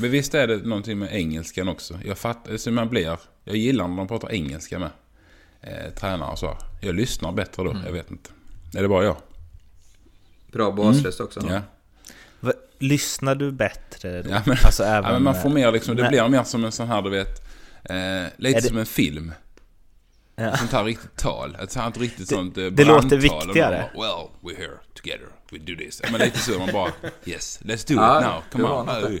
Men visst är det någonting med engelskan också. Jag fattar, alltså man blir, jag gillar när de pratar engelska med eh, tränare och så. Jag lyssnar bättre då, jag vet inte. Är det bara jag? Bra basröst också. Ja. Va- Lyssnar du bättre då? Ja, men, alltså ja, även... men man får mer liksom, det blir mer som en sån här du vet, eh, lite det- som en film. Ja. Sånt här riktigt tal. Ett sånt här riktigt sånt eh, det låter brandtal. Viktigare. bara, well, we're here together. We do this. Ja, Men lite så man bara, yes, let's do Ja, it now. Come on.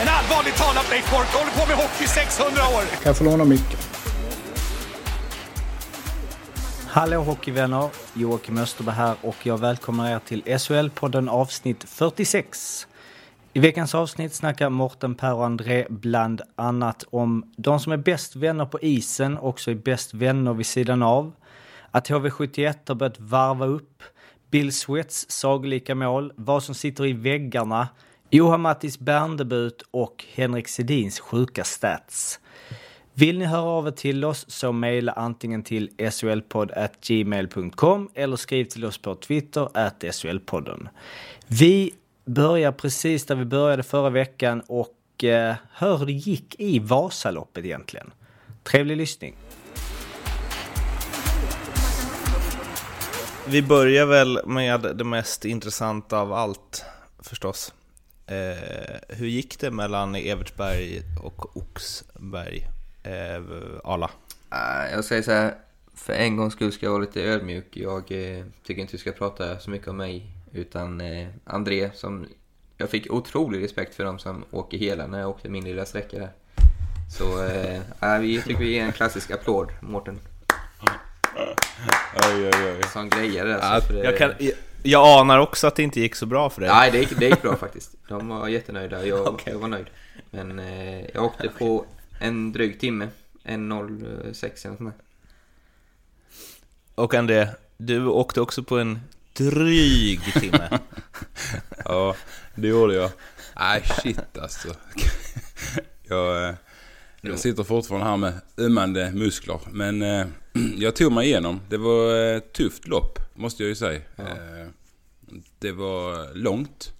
En allvarligt talat Leif Boork håller på med hockey i 600 år! Kan jag få låna micken? Hallå hockeyvänner! Joakim Österberg här och jag välkomnar er till SHL-podden avsnitt 46. I veckans avsnitt snackar Morten, Per och André bland annat om de som är bäst vänner på isen också är bäst vänner vid sidan av. Att HV71 har börjat varva upp. Bill Sweats sagolika mål. Vad som sitter i väggarna. Johan Mattis Berndebut och Henrik Sedins sjuka stats. Vill ni höra av er till oss så mejla antingen till solpodd.gmail.com eller skriv till oss på Twitter at solpodden. Vi börjar precis där vi började förra veckan och eh, hör hur det gick i Vasaloppet egentligen. Trevlig lyssning. Vi börjar väl med det mest intressanta av allt förstås. Eh, hur gick det mellan Evertsberg och Oxberg? Eh, Arla? Äh, jag säger så här, för en gångs skull ska jag vara lite ödmjuk. Jag eh, tycker inte vi ska prata så mycket om mig, utan eh, André som... Jag fick otrolig respekt för dem som åker hela när jag åkte min lilla sträcka där. Så eh, äh, vi tycker vi ger en klassisk applåd, Mårten. Oj, oj, oj. Som grejer där. Ja, Jag, kan, jag, jag anar också att det inte gick så bra för dig. Nej, det gick, det gick bra faktiskt. De var jättenöjda. Jag, Okej. jag var nöjd. Men eh, jag åkte på en dryg timme. 1.06 eller sånt där. Och André, du åkte också på en dryg timme. Ja, det gjorde jag. Nej, shit alltså. Jag, eh, jag sitter fortfarande här med ömmande muskler. Men eh, jag tog mig igenom. Det var ett tufft lopp, måste jag ju säga. Eh, Det var långt.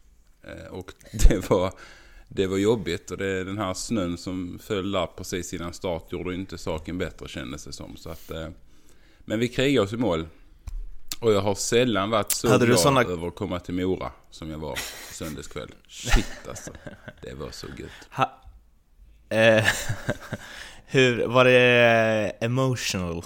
eh, Och det var, det var jobbigt. Och det, den här snön som föll där precis innan start gjorde inte saken bättre kändes det som. Så att, eh, men vi krigade oss i mål. Och jag har sällan varit så Hade glad såna- över att komma till Mora som jag var söndagskväll. Shit alltså. Det var så gött. Ha, eh, hur, var det emotional?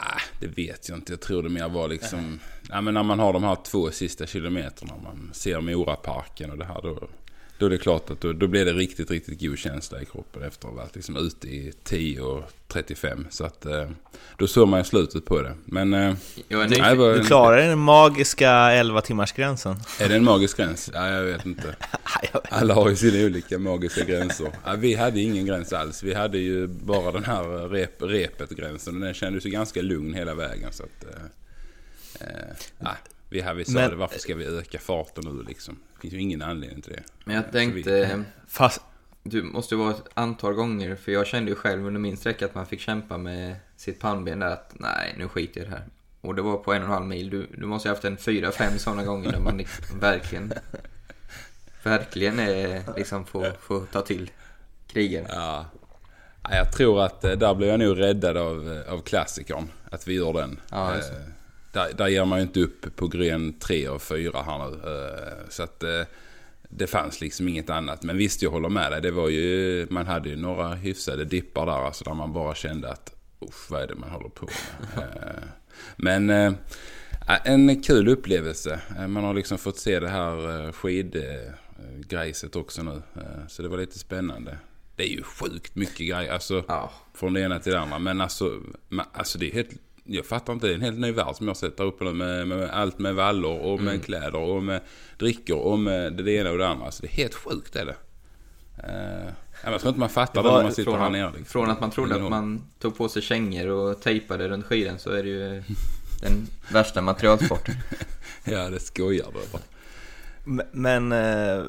Ah, det vet jag inte. Jag tror det mer var liksom... Ja, men när man har de här två sista kilometerna. Man ser Moraparken och det här. Då, då är det klart att då, då blir det riktigt, riktigt god känsla i kroppen efter att ha varit liksom ute i 10 och 35. Så att eh, då såg man slutet på det. Men... Eh, Jag är nej, Du en- klarade den magiska 11 timmars gränsen. Är det en magisk gräns? Ja, jag vet inte. Alla har ju sina olika magiska gränser. Ja, vi hade ingen gräns alls. Vi hade ju bara den här rep, repet-gränsen. Och den kändes ju ganska lugn hela vägen. Så att, eh, eh, ja, vi, här, vi sa Men- det, varför ska vi öka farten nu liksom? Det finns ju ingen anledning till det. Men jag tänkte, Fast, du måste vara ett antal gånger, för jag kände ju själv under min sträcka att man fick kämpa med sitt pannben där att nej, nu skiter jag i det här. Och det var på en och en halv mil. Du, du måste ha haft en fyra, fem sådana gånger där man liksom verkligen, verkligen är, liksom får, får ta till krigen. Ja. Ja, jag tror att eh, där blir jag nog räddad av, eh, av klassikern. Att vi gör den. Ja, där, där ger man ju inte upp på gren 3 och 4 här nu. Eh, Så att eh, det fanns liksom inget annat. Men visst, jag håller med dig. Det var ju, man hade ju några hyfsade dippar där. Alltså där man bara kände att usch, vad är det man håller på med? Eh, Men en kul upplevelse. Man har liksom fått se det här skidgrejset också nu. Så det var lite spännande. Det är ju sjukt mycket grejer. Alltså, Ja. från det ena till det andra. Men alltså, alltså det är helt... Jag fattar inte, det är en helt ny värld som jag där uppe nu med, med allt med vallor och med kläder och med drickor och med det ena och det andra. Alltså det är helt sjukt är det. Men jag tror inte man fattar Det det, när man sitter från, här nere. liksom. från att man trodde att man tog på sig kängor och tejpade runt skidan så är det ju den värsta materialsporten. Ja, det skojar du bara. Men eh,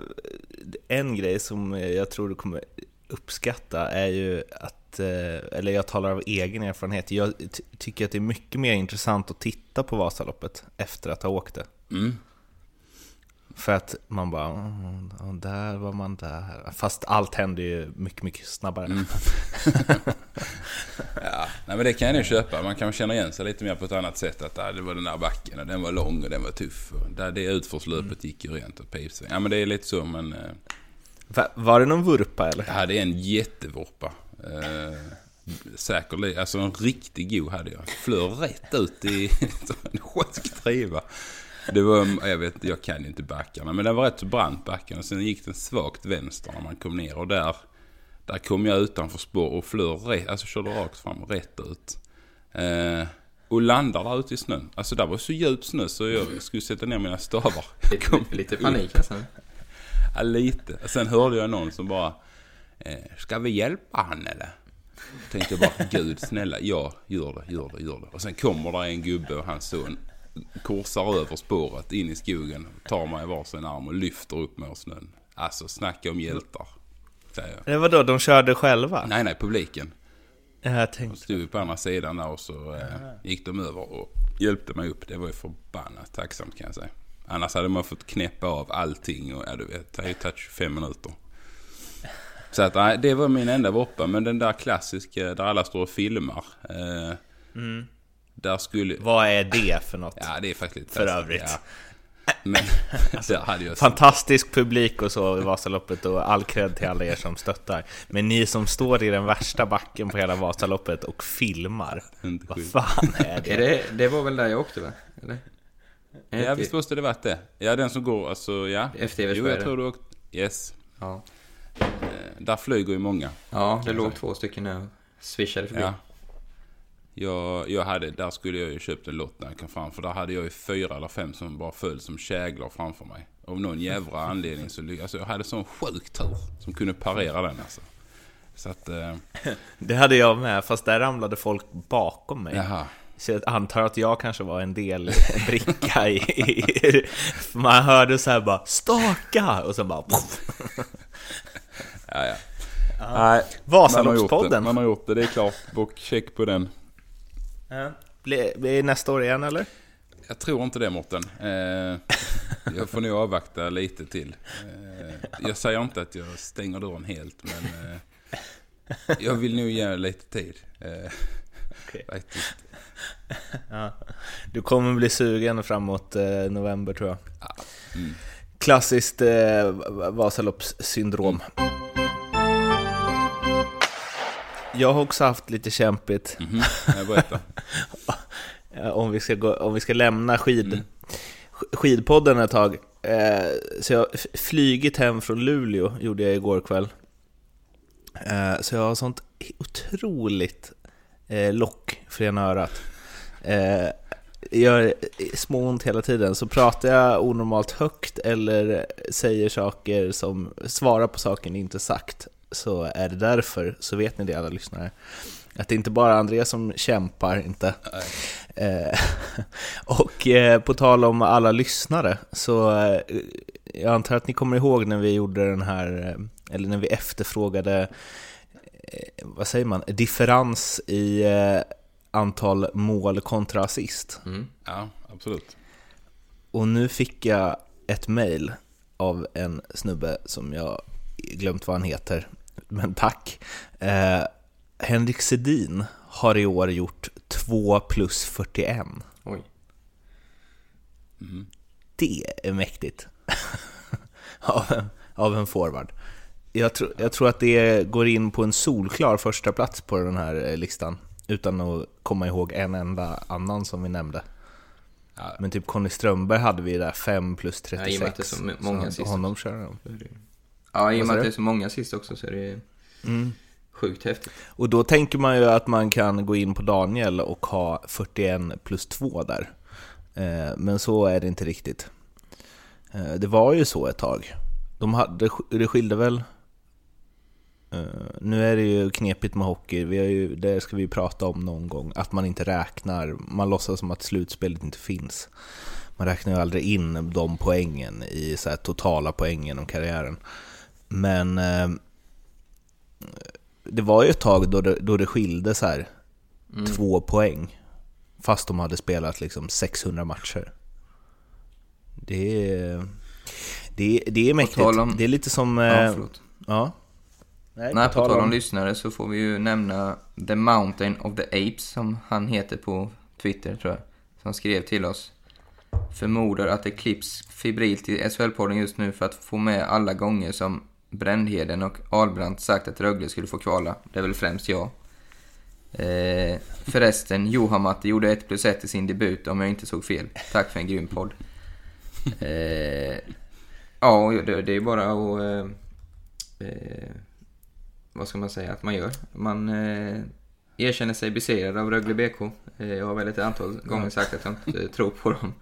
en grej som jag tror du kommer uppskatta är ju att, eh, eller jag talar av egen erfarenhet, jag ty- tycker att det är mycket mer intressant att titta på Vasaloppet efter att ha åkt det. Mm. För att man bara, "Mm, och där var man där. Fast allt händer ju mycket, mycket snabbare. Mm. Ja, nej, men det kan jag nog köpa. Man kan känna igen sig lite mer på ett annat sätt. Att ah, det var den där backen och den var lång och den var tuff. Och där det utförslöpet gick ju rent och pipsväng. Ja men det är lite så men... Eh, Va- Var det någon vurpa eller? jag hade en jättevurpa. Eh, säkerligen, alltså en riktigt god hade jag. Flög rätt ut i en sjukt driva. Det var, jag vet jag kan ju inte backarna. Men det var rätt så brant backen. Och sen gick den svagt vänster när man kom ner. Och där, där kom jag utanför spår och flög rätt, alltså körde rakt fram, rätt ut. Eh, och landar där ute i snön. Alltså där var så djup snö så jag skulle sätta ner mina stavar. Lite, lite panik nästan. Ja, lite. Sen hörde jag någon som bara Ska vi hjälpa han eller? Tänkte bara Gud snälla, ja gör det, gör det, gör det. Och sen kommer där en gubbe och hans son korsar över spåret in i skogen. Tar mig i varsin arm och lyfter upp mig ur snön. Alltså snacka om hjältar. Säger jag. Det var då de körde själva? Nej, nej, publiken. Jag De tänkte, stod på andra sidan där och så eh, gick de över och hjälpte mig upp. Det var ju förbannat tacksamt kan jag säga. Annars hade man fått knäppa av allting och ja du vet, det har ju tagit 25 minuter. Så att nej, det var min enda voppa. Men den där klassiska där alla står och filmar. Eh, Där skulle... vad är det för något? Ja, det är faktiskt lite För taskigt, övrigt. Ja. Men jag... Fantastisk publik och så i Vasaloppet och all cred till alla er som stöttar. Men ni som står i den värsta backen på hela Vasaloppet och filmar, vad fan är det? Är det, det var väl där jag åkte va? Eller? Ja, visst måste det varit det. Ja, den som går, alltså ja. Efter Jo, jag tror du åkte... Yes. Ja, Eh, Där flyger ju många. ja det låg två stycken och swishade förbi. Ja. Jag, jag hade, där skulle jag ju köpt en lott när jag kom fram. För där hade jag ju fyra eller fem som bara föll som käglor framför mig. Av någon jävla anledning så lyckades alltså, jag hade sån sjuk tur som kunde parera den alltså. Så att, eh, Det hade jag med, fast där ramlade folk bakom mig. jaha. Så jag antar att jag kanske var en del bricka i... man hörde så här bara ”Staka!” och sen bara... Ja, ja. Nej, man har gjort det. Vasaloppspodden! Man har gjort det, det är klart. Och check på den. Ja. Blir det nästa år igen eller? Jag tror inte det Mårten. Eh, jag får nog avvakta lite till. Eh, jag säger inte att jag stänger dörren helt men eh, jag vill nog ge lite tid. Faktiskt. Ja. Du kommer bli sugen framåt november tror jag. Mm. Klassiskt eh, Vasaloppssyndrom. Jag har också haft lite kämpigt berättar. eh, om, vi ska gå, om vi ska lämna skid, sk- skidpodden ett tag. Eh, så jag har flygit hem från Luleå, gjorde jag igår kväll. Eh, så jag har sånt otroligt eh, lock för ena örat. Gör småont hela tiden, så pratar jag onormalt högt eller säger saker som svarar på saker ni inte sagt så är det därför, så vet ni det alla lyssnare, att det är inte bara André som kämpar, inte. Eh, och eh, på tal om alla lyssnare, så eh, jag antar att ni kommer ihåg när vi gjorde den här, eh, eller när vi efterfrågade, vad säger man, differens i antal mål kontra assist. Mm. Ja, absolut. Och nu fick jag ett mail av en snubbe som jag glömt vad han heter, men tack. Eh, Henrik Sedin har i år gjort 2 plus 41. Oj. Mm. Det är mäktigt. av, en, av en forward. Jag, tror- jag tror att det går in på en solklar första plats på den här eh, listan. Utan att komma ihåg en enda annan som vi nämnde. Ja. Men typ Conny Strömberg hade vi där 5 plus Ja, 36. i och med att det är så många han- sist. honom kör de. Ja, i och med att det är så många sist också så är det Mm. sjukt häftigt. Och då tänker man ju att man kan gå in på Daniel och ha 41 plus 2 där. Eh, Men så är det inte riktigt. Eh, Det var ju så ett tag. De hade, det skilde väl Eh, nu är det ju knepigt med hockey, vi har ju, det ska vi prata om någon gång, att man inte räknar, man låtsas som att slutspelet inte finns. Man räknar ju aldrig in de poängen i så här, totala poäng genom karriären. Men eh, det var ju ett tag då det, då det skilde så här, Mm. två poäng, fast de hade spelat liksom 600 matcher. Det är, det är, det är mäktigt. om- Det är lite som... Ja, eh, förlåt. ja. Nej, på tal om lyssnare så får vi ju nämna The Mountain of the Apes som han heter på Twitter tror jag. Som skrev till oss. Förmodar att det klipps febrilt i SHL-podden just nu för att få med alla gånger som Brändheden och Albrandt sagt att Rögle skulle få kvala. Det är väl främst jag. Eh, förresten, Johammatti gjorde 1 plus 1 i sin debut om jag inte såg fel. Tack för en grym podd. Eh, ja, det, det är bara att... Eh, eh, vad ska man säga att man gör? Man eh, erkänner sig besegrad av Rögle BK. Eh, jag har väl ett antal gånger sagt att jag inte tror på dem.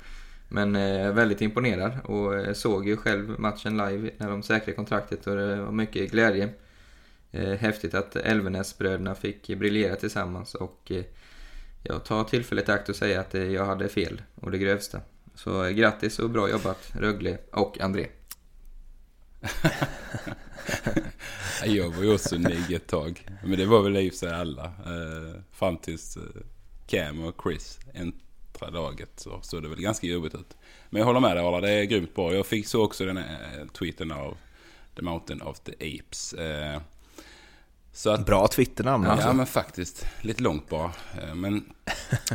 Men eh, jag är väldigt imponerad och eh, såg ju själv matchen live när de säkrade kontraktet och det var mycket glädje. Eh, häftigt att Elvenäsbröderna fick briljera tillsammans och eh, jag tar tillfället i akt och säger att eh, jag hade fel och det grövsta. Så eh, grattis och bra jobbat Rögle och André. Jag var ju också nigg ett tag. Men det var väl i och för sig alla. Eh, fram tills eh, Cam och Chris äntrade laget så såg det väl ganska jobbigt ut. Men jag håller med dig Arla, det är grymt bra. Jag fick så också den här eh, tweeten av The Mountain of the Apes. Eh, så att, Bra Twitternamn Ja, alltså. men faktiskt. Lite långt bara. Eh, Men,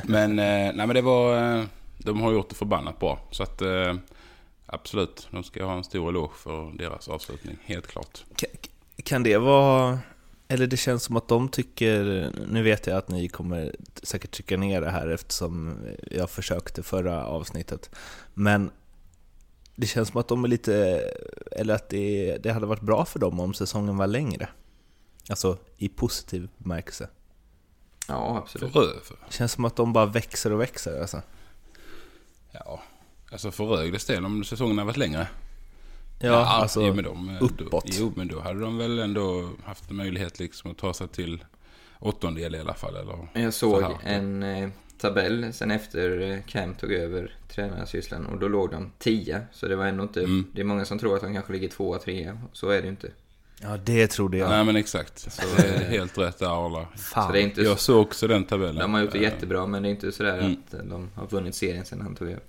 men, nej, men det var... De har gjort det förbannat bra. Så att absolut, de ska ha en stor eloge för deras avslutning. Helt klart. Ka- Kan det vara... Eller det känns som att de tycker... Nu vet jag att ni kommer säkert trycka ner det här eftersom jag försökte förra avsnittet. Men det känns som att de är lite... Eller att det, det hade varit bra för dem om säsongen var längre. Alltså i positiv bemärkelse. Ja, absolut. För Rögle. Det känns som att de bara växer och växer alltså. Ja, alltså för Rögles del om säsongen har varit längre. Ja, alltså jo, men de, uppåt. Då, jo, men då hade de väl ändå haft möjlighet liksom att ta sig till åttondel i alla fall. Eller Jag så såg här. en eh, tabell sen efter eh, Cam tog över tränarsysslan och då låg de 10. Så det var ändå inte... Mm. Det är många som tror att de kanske ligger tvåa, trea. Så är det ju inte. Ja, det trodde jag. Nej men exakt. Så det är helt rätt där Arla. Fan. Så det är inte Jag såg också den tabellen. De har gjort det Eh, jättebra men det är inte sådär Mm. att de har vunnit serien sen han tog över.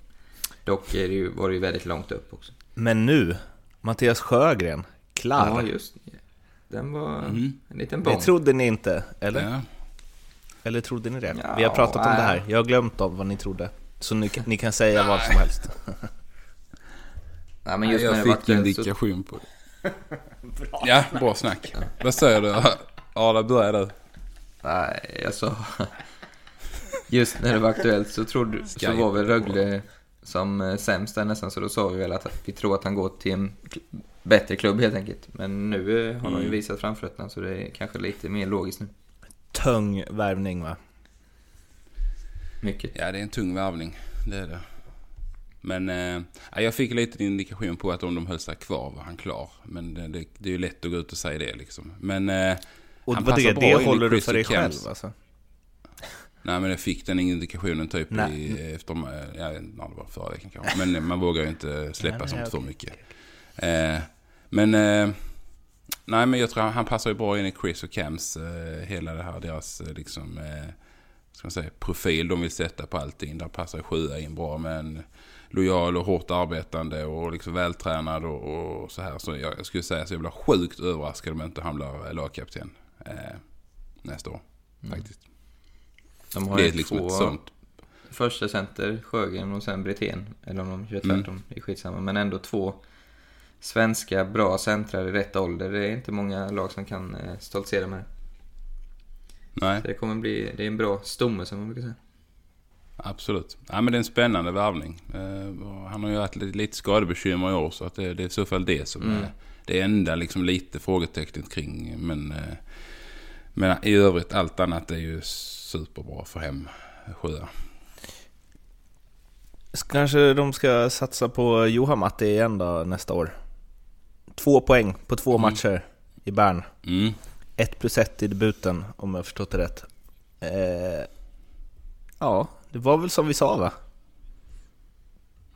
Dock är det ju, var det ju väldigt långt upp också. Men nu, Mattias Sjögren, klar. Ja, just det. Den var Mm. en liten det bomb. trodde ni inte, eller? Ja. Eller trodde ni det? Ja, Vi har pratat om nej. det här, jag har glömt om vad ni trodde. Så ni, ni kan säga vad som helst. Nej, men just när jag det var fick så... indikation på det. Ja, bra snack. Vad säger du? Arla, börja du. Nej, jag sa... Just när det var aktuellt så, trodde, så var väl Rögle som eh, sämst där nästan, så då sa vi väl att vi tror att han går till en bättre klubb helt enkelt. Men nu eh, har de ju Mm. visat framfötterna så det är kanske lite mer logiskt nu. Tung värvning va? Mycket. Ja, det är en tung värvning. Det är det. Men eh, ja, jag fick lite indikation på att om de höll sig kvar var han klar. Men det, det, det är ju lätt att gå ut och säga det liksom. Men eh, Och han vad det, passar bra in det i håller du Chris för dig själv alltså? Nej men jag fick den indikationen typ Nej. i, efter, ja, det var förra veckan kanske. Men eh, man vågar ju inte släppa Nej, nej, sånt för mycket. Eh, men, eh, nej men jag tror han, passar ju bra in i Chris och Cams, eh, hela det här, deras liksom, ska man säga, profil de vill sätta på allting. Där passar sjua in bra med en lojal och hårt arbetande och liksom vältränad och, och så här. Så jag, jag skulle säga så jag blir sjukt överraskad om inte han blir lagkapten nästa år. Faktiskt. De har Det ju är liksom två ett sånt första center, Sjögren och sen Brithén. Eller om de kör Mm. tvärtom, det är skitsamma. Men ändå två svenska bra centrar i rätt ålder. Det är inte många lag som kan eh, stoltsera med det. Nej. Så det kommer bli, det är en bra stomme som man brukar säga. Absolut. Ja, men det är en spännande värvning. Eh, han har ju haft lite, lite skadebekymmer i år så att det, det är i så fall det som Mm. är det enda liksom lite frågetecknet kring. Men, eh, men i övrigt allt annat är ju superbra för hem sjua. Kanske de ska satsa på Johan Matti igen då nästa år? Två poäng på två Mm. matcher i Bern. Mm. 1 plus 1 i debuten, om jag förstått det rätt. Eh, ja, det var väl som vi sa va?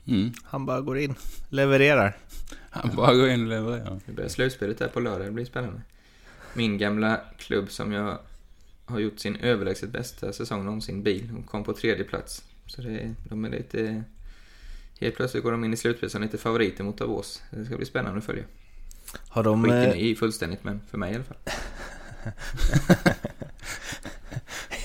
Mm. Han bara går in, levererar. Han bara går in och levererar. Det börjar slutspelet där på lördag, det blir spännande. Min gamla klubb som jag har gjort sin överlägset bästa säsong någonsin, bil, de kom på tredje plats. Så det, de är lite... Helt plötsligt går de in i slutspelet som lite favoriter mot Davos. Det ska bli spännande att följa. Har de... Skiter eh, ni i fullständigt, men för mig i alla fall.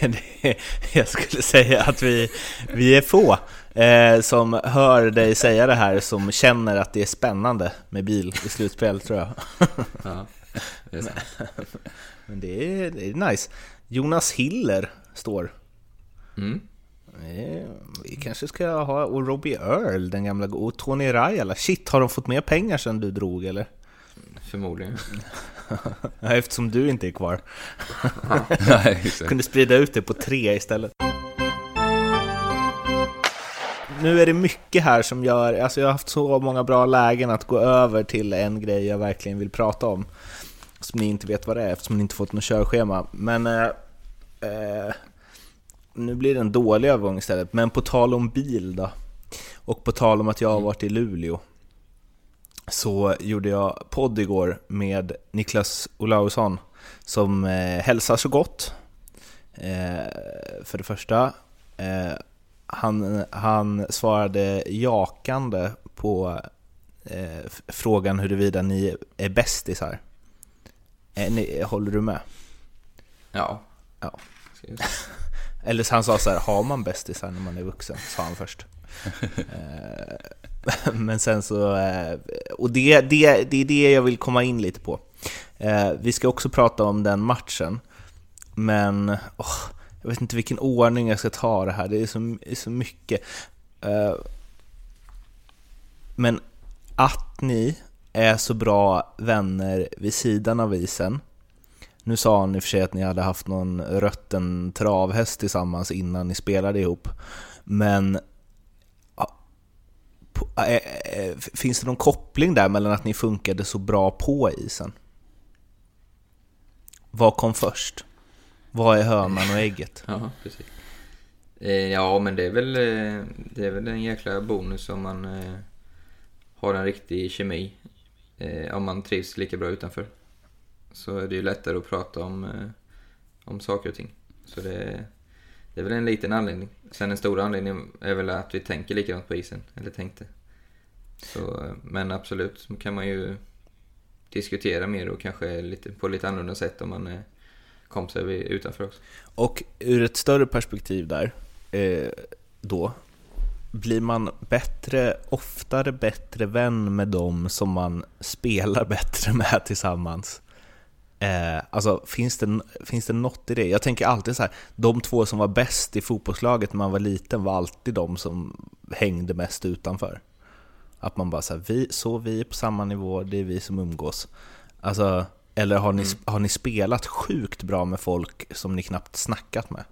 Det- Jag skulle säga att vi, vi är få eh, som hör dig säga det här som känner att det är spännande med bil i slutspel tror jag. Ja, det är sant. Men det är, det är nice. Jonas Hiller står. Mm. Eh, Vi kanske ska ha, och Robbie Earl, den gamla, och Tony Rajala. Shit, har de fått mer pengar sen du drog eller? Förmodligen. Eftersom du inte är kvar. Nej, kunde sprida ut det på tre istället. Nu är det mycket här som gör, alltså jag har haft så många bra lägen att gå över till en grej jag verkligen vill prata om. Som ni inte vet vad det är eftersom ni inte fått något körschema. Men eh, eh, nu blir det en dålig övergång istället. Men på tal om bil då. Och på tal om att jag har varit i Luleå. Så gjorde jag podd igår med Niklas Olausson som eh, hälsar så gott. Eh, för det första. Eh, han, han svarade jakande på eh, frågan huruvida ni är bästisar. Eh, ni, håller du med? Ja. Ja. Eller så han sa så här, har man bästisar när man är vuxen? Sa han först. Eh, Men sen så, eh, och det, det, det är det jag vill komma in lite på. Vi ska också prata om den matchen, men åh, jag vet inte vilken ordning jag ska ta det här, det är så, det är så mycket. Men att ni är så bra vänner vid sidan av isen, nu sa han i och för sig att ni hade haft någon rötten travhäst tillsammans innan ni spelade ihop. Men finns det någon koppling där mellan att ni funkade så bra på isen? Vad kom först? Vad är hönan och ägget? Ja, precis. Eh, ja, men det är väl, eh, det är väl en jäkla bonus om man eh, har en riktig kemi. Eh, om man trivs lika bra utanför. Så är det ju lättare att prata om, eh, om saker och ting. Så det, det är väl en liten anledning. Sen en stor anledning är väl att vi tänker likadant på isen. Eller tänkte. Så, men absolut så kan man ju diskutera mer och kanske lite, på lite annorlunda sätt om man är kompisar utanför också. Och ur ett större perspektiv där, eh, då, blir man bättre, oftare bättre vän med dem som man spelar bättre med tillsammans? Eh, alltså, finns det, finns det något i det? Jag tänker alltid så här, de två som var bäst i fotbollslaget när man var liten var alltid de som hängde mest utanför. Att man bara så här, vi, så vi är på samma nivå, det är vi som umgås. Alltså, eller har ni, har ni spelat sjukt bra med folk som ni knappt snackat med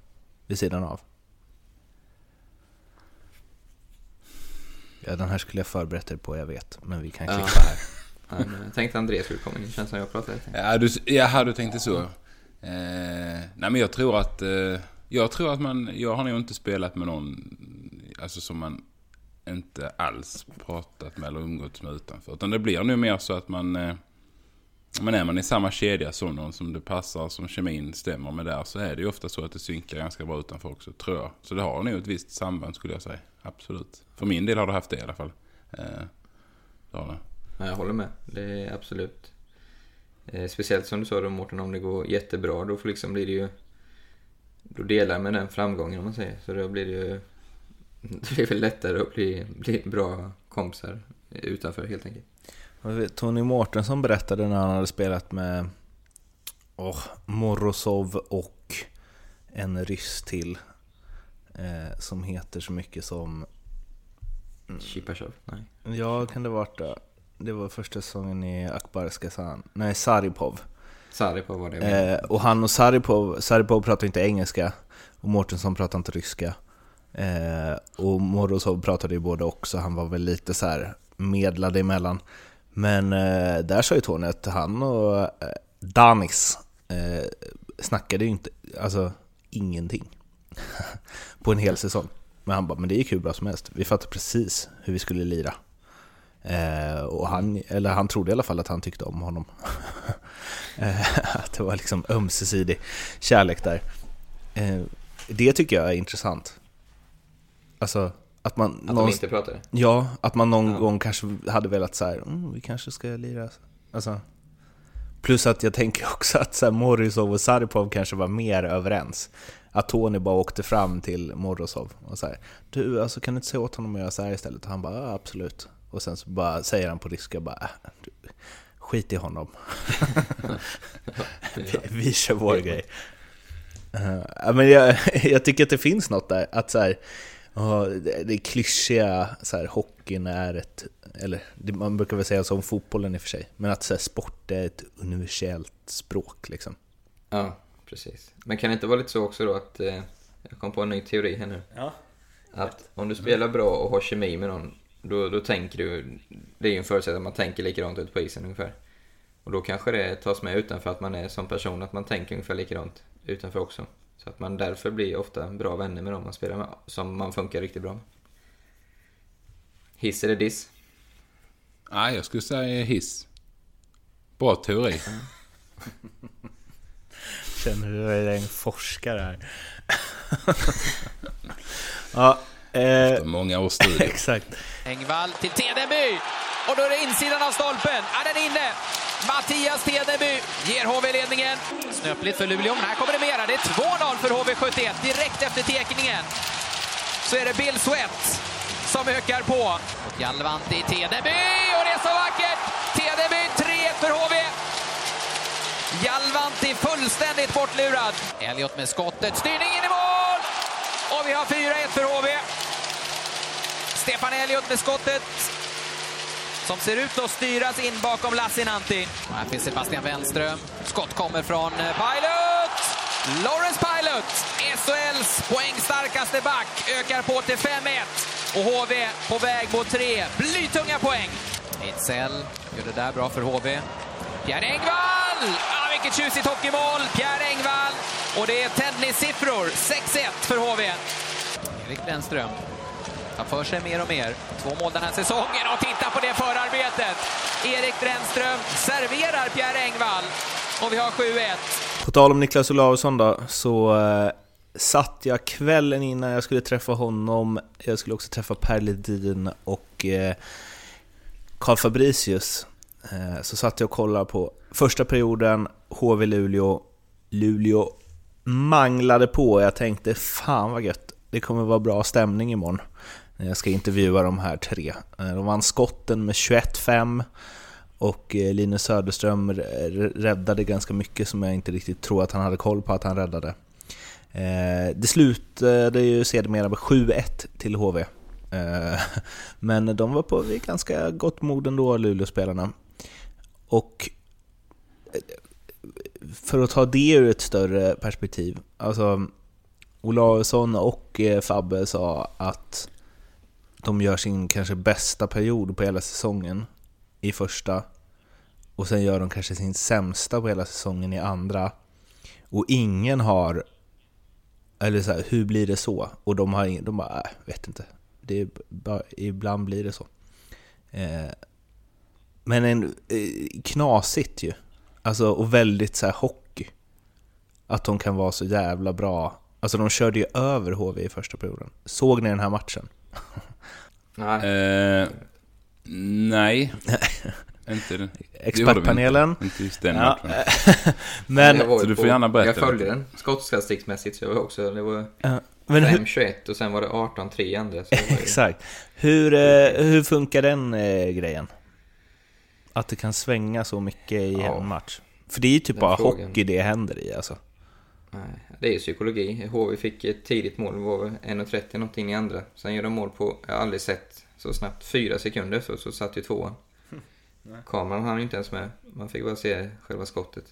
vid sidan av? Ja, den här skulle jag förberett er på, jag vet, men vi kan Ja. klippa här. Nej, men jag tänkte André skulle komma in, det känns som jag pratade lite. Ja, du, jaha, du tänkte så. Eh, nej, men jag tror att... Eh, jag tror att man... Jag har nog inte spelat med någon alltså som man inte alls pratat med eller umgåtts med utanför. Utan det blir nu mer så att man... Eh, men är man i samma kedja som någon som det passar, som kemin stämmer med där, så är det ju ofta så att det synkar ganska bra utanför också, tror jag. Så det har nog ett visst samband skulle jag säga. Absolut. För min del har det haft det i alla fall. Eh, jag håller med. Det är absolut. Eh, speciellt som du sa då Mårten, om det går jättebra då får liksom blir det ju... Då delar med den framgången om man säger. Så då blir det ju... Det blir väl lättare att bli, bli bra kompisar utanför helt enkelt. Tony Mårtensson berättade när han hade spelat med oh, Morozov och en ryss till eh, som heter så mycket som... Chipachov? Nej. Ja, kan det varit det? Det var första säsongen i Akbar Skazan. Nej, Saripov. Saripov var det. Eh, och han och Saripov, Saripov pratar inte engelska och Mårtensson pratar inte ryska. Eh, och Morozov pratade ju både också, han var väl lite så här medlade emellan. Men eh, där sa ju Tony att han och eh, Danis eh, snackade ju inte, alltså ingenting på en hel säsong. Men han bara, men det gick hur bra som helst. Vi fattade precis hur vi skulle lira. Eh, och han, eller han trodde i alla fall att han tyckte om honom. eh, att det var liksom ömsesidig kärlek där. Eh, det tycker jag är intressant. Alltså att man... Att de inte pratade? Ja, att man någon ja. gång kanske hade velat så här, mm, vi kanske ska lira. Alltså, plus att jag tänker också att så här, Morozov och Saripov kanske var mer överens. Att Tony bara åkte fram till Morozov och så här, du alltså kan du inte säga åt honom att göra så här istället? Och han bara, ja, absolut. Och sen så bara säger han på ryska bara, äh, skit i honom. vi, vi kör vår grej. Uh, men jag, jag, tycker att det finns något där, att så här, uh, det, det klyschiga, så här, hockeyn är ett, eller man brukar väl säga så om fotbollen i och för sig, men att så här, sport är ett universellt språk liksom. Ja, precis. Men kan det inte vara lite så också då att, eh, jag kom på en ny teori här nu. Ja. Att om du spelar bra och har kemi med någon, då, då tänker du, det är ju en förutsättning att man tänker likadant ut på isen ungefär. Och då kanske det tas med utanför att man är som person, att man tänker ungefär likadant utanför också. Så att man därför blir ofta bra vänner med dem man spelar med, som man funkar riktigt bra med. Hiss eller diss? Nej, jag skulle säga hiss. Bra teori. Känner du dig en forskare här? ja, eh, Efter många års studier. exakt. Engvall till Tedeby. Och då är det insidan av stolpen. Är den inne? Mattias Tedeby ger HV ledningen. Snöpligt för Luleå, men här kommer det mera. Det är 2-0 för HV71 direkt efter tekningen. Så är det Bill Sweat som ökar på. Galvanti Tedeby och det är så vackert! Tedeby 3-1 för HV. Jalvanti fullständigt bortlurad. Elliot med skottet, styrning in i mål! Och vi har 4-1 för HV. Stefan Elliot med skottet som ser ut att styras in bakom Lassinantti. Och här finns Sebastian Wenström. Skott kommer från eh, Pilot! Lawrence Pilot, SHLs poängstarkaste back, ökar på till 5-1. Och HV på väg mot tre blytunga poäng. Ejdsell gör det där bra för HV. Pierre Engvall! Ah, vilket tjusigt hockeymål! Pierre Engvall. Och det är tennissiffror. 6-1 för HV. Erik Brännström tar för sig mer och mer. Två mål den här säsongen och titta på det förarbetet! Erik Brännström serverar Pierre Engvall och vi har 7-1. På tal om Niklas Olausson då, så eh, satt jag kvällen innan jag skulle träffa honom, jag skulle också träffa Per Ledin och eh, Carl Fabricius. Eh, så satt jag och kollade på första perioden, HV Luleå. Luleå manglade på och jag tänkte fan vad gött, det kommer vara bra stämning imorgon. när Jag ska intervjua de här tre. Eh, de vann skotten med 21-5 och Linus Söderström räddade ganska mycket som jag inte riktigt tror att han hade koll på att han räddade. Det slutade ju sedermera med 7-1 till HV. Men de var på ganska gott mod ändå, Luleåspelarna. Och eh, för att ta det ur ett större perspektiv, alltså Olausson och eh, Fabbe sa att de gör sin kanske bästa period på hela säsongen i första och sen gör de kanske sin sämsta på hela säsongen i andra och ingen har eller så här, hur blir det så? Och de har de bara, äh, vet inte. Det är bara, ibland blir det så. Eh, men en, eh, knasigt ju. Alltså, och väldigt så här hockey. Att de kan vara så jävla bra. Alltså de körde ju över HV i första perioden. Såg ni den här matchen? Nej. Eh, nej. inte den. Expertpanelen. Inte. inte just den ja. Men, så du får gärna berätta. Jag följde den skottstatistiksmässigt så jag var också, det var ja. 5-21 och sen var det 18-3 i andra. Exakt. Hur, eh, hur funkar den eh, grejen? Att det kan svänga så mycket i ja. en match? För det är ju typ den bara frågan. hockey det händer i alltså. Nej, det är psykologi. HV fick ett tidigt mål, det var 1.30 någonting i andra. Sen gör de mål på, jag har aldrig sett så snabbt, fyra sekunder så, så satt ju tvåan. Mm. Kameran hann ju inte ens med, man fick bara se själva skottet.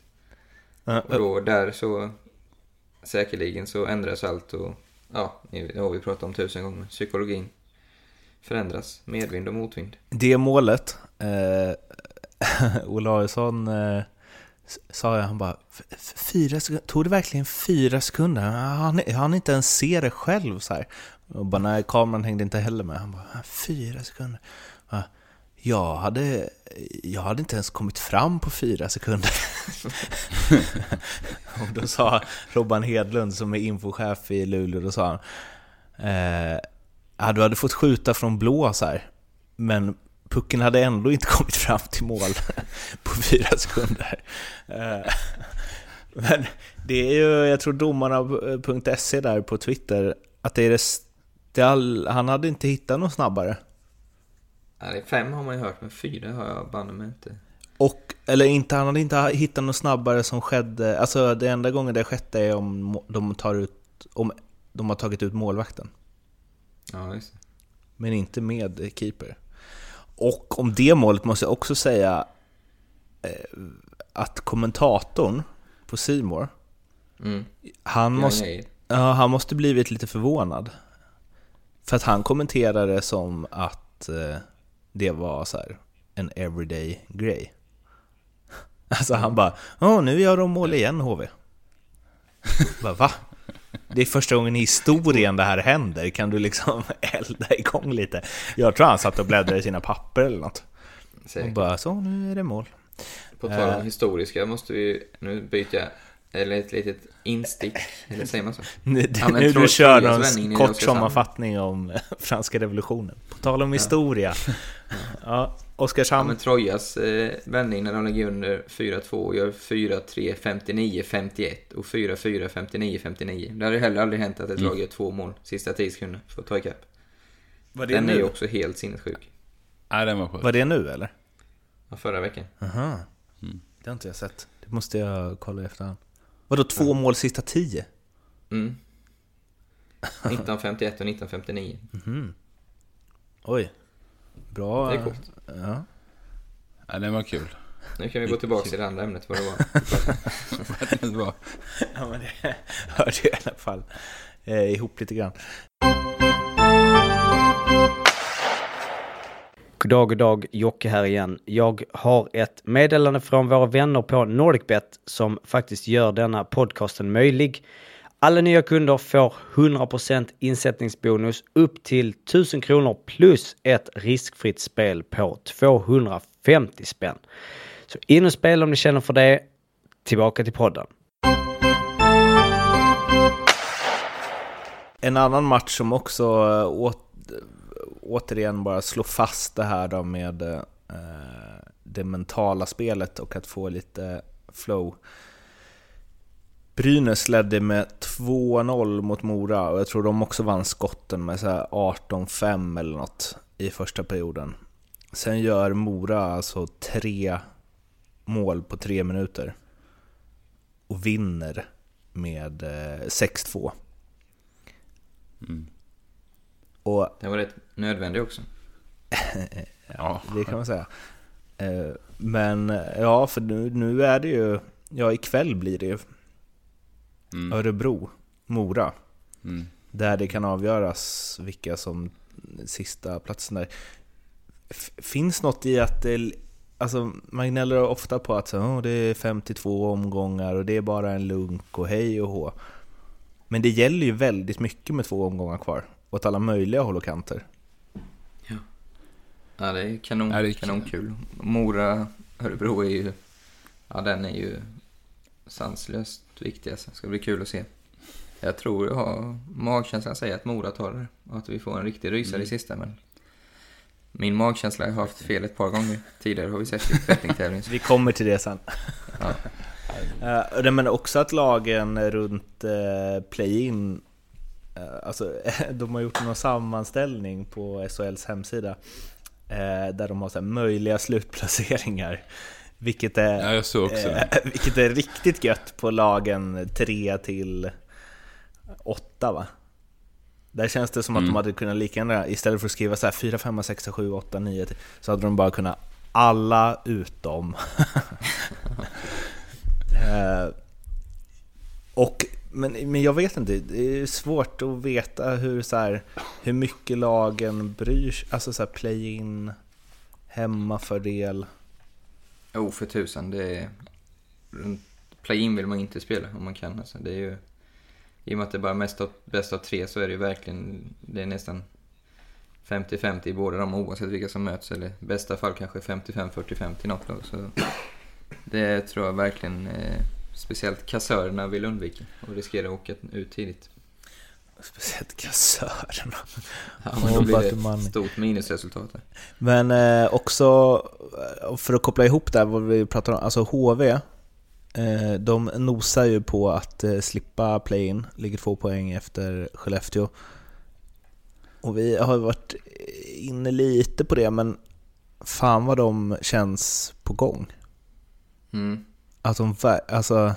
Mm. Och då där så, säkerligen så ändras allt och ja, det har vi pratat om tusen gånger. Psykologin förändras, medvind och motvind. Det målet, eh, Olausson eh, Sa jag, han bara, fyra sekunder, tog det verkligen fyra sekunder? Han, han inte ens se det själv så här. Och bara, nej, kameran hängde inte heller med. Han bara, fyra sekunder? Jag hade, jag hade inte ens kommit fram på fyra sekunder. och då sa Robban Hedlund som är infochef i Luleå, då sa han, eh, ja, du hade fått skjuta från blå så här, men pucken hade ändå inte kommit fram till mål på fyra sekunder. Eh, Men det är ju, jag tror domarna.se där på Twitter, att det är det, det all, han hade inte hittat något snabbare. Är fem har man ju hört, men fyra har jag banne mig inte. Och, eller inte, han hade inte hittat något snabbare som skedde, alltså det enda gången det skett är om de tar ut, om de har tagit ut målvakten. Ja, just det. Men inte med keeper. Och om det målet måste jag också säga eh, att kommentatorn på Simor Mm. han måste, Geijer. ja, han måste blivit lite förvånad. För att han kommenterade som att eh, det var så här en everyday grej. Alltså han bara Åh, nu gör de mål igen HV. bara, va? Det är första gången i historien det här händer. Kan du liksom elda igång lite? Jag tror han satt och bläddrade i sina papper eller något. Och bara, så nu är det mål. På tal om Eh. historiska måste vi, nu byter jag, eller ett litet instick, eller säger man så? Nu, Ja, men nu du kör någon kort Oskarshamn. sammanfattning om franska revolutionen. På tal om historia. Ja, Ja, Oskarshamn. men Trojas eh, vändning när de ligger under 4-2 och gör 4-3, 59, 51 och 4-4, 59, 59. Det hade heller aldrig hänt att ett lag gör två mål sista 10 sekunder för att ta ikapp. Den är ju nu? också helt sinnessjuk. Nej, den var sjuk. var det nu eller? Ja, förra veckan. Aha. Det har inte jag sett. Det måste jag kolla i efterhand. Vadå två mål sista tio? Mm. 1951 och 1959. Oj. Bra. Det är coolt. Ja. Nej, den var kul. Nu kan vi gå tillbaka till det andra ämnet vad det var. Det var. ja, men det hörde jag i alla fall eh, ihop lite grann. God dag, god dag, Jocke här igen. Jag har ett meddelande från våra vänner på NordicBet som faktiskt gör denna podcasten möjlig. Alla nya kunder får 100% insättningsbonus upp till 1000 kronor plus ett riskfritt spel på 250 spänn. Så in och spela om ni känner för det. Tillbaka till podden. En annan match som också eh, åt, återigen bara slå fast det här då med eh, det mentala spelet och att få lite flow. Brynäs ledde med 2-0 mot Mora och jag tror de också vann skotten med 18-5 eller något i första perioden. Sen gör Mora alltså tre mål på tre minuter och vinner med eh, 6-2. Och Den var rätt nödvändig också. Ja. det kan man säga. Eh, Men ja, för nu, nu är det ju, ja ikväll blir det ju Mm. Örebro, Mora. Mm. Där det kan avgöras vilka som sista platsen där. F- Finns något i att det, alltså man gnäller ofta på att så, "Åh, det är 52 omgångar och det är bara en lunk och hej och hå. Men det gäller ju väldigt mycket med två omgångar kvar. Åt alla möjliga håll och kanter. Ja, det är kanon, Ja, det är kanonkul. Mora, Örebro är ju... Ja, den är ju sanslöst viktigast. Det ska bli kul att se. Jag tror jag har magkänslan säger att Mora tar det och att vi får en riktig rysare i sista, men... Min magkänsla har haft fel ett par gånger. Tidigare har vi sett i bettingtävling. Vi kommer till det sen. Ja. Eh, det men också att lagen runt eh, play-in, alltså de har gjort någon sammanställning på SHLs hemsida eh, där de har så möjliga slutplaceringar. Vilket är, Ja, eh, vilket är riktigt gött på lagen 3 till 8 va? Där känns det som att de hade kunnat lika gärna, istället för att skriva så här 4, 5, 6, 7, 8, 9, så hade de bara kunnat alla utom. Eh, och, men, men jag vet inte, det är svårt att veta hur, så här, hur mycket lagen bryr sig, alltså så här play-in, hemmafördel. Oh, för tusan. Det är, play-in vill man inte spela om man kan. Alltså, det är ju, I och med att det bara är mest av, bäst av tre så är det ju verkligen, det är nästan 50-50 i båda dem oavsett vilka som möts. Eller i bästa fall kanske 55-45 till något lag. Så det tror jag verkligen eh, speciellt kassörerna vill undvika och riskera att åka ut tidigt. Speciellt kassörerna. Ja, men då blir det ett stort minusresultat. Här. Men eh, också, eh, för att koppla ihop där vad vi pratar om, alltså HV, eh, de nosar ju på att eh, slippa play-in, ligger två poäng efter Skellefteå. Och vi har varit inne lite på det, men fan vad de känns på gång. Mm. Att de, alltså...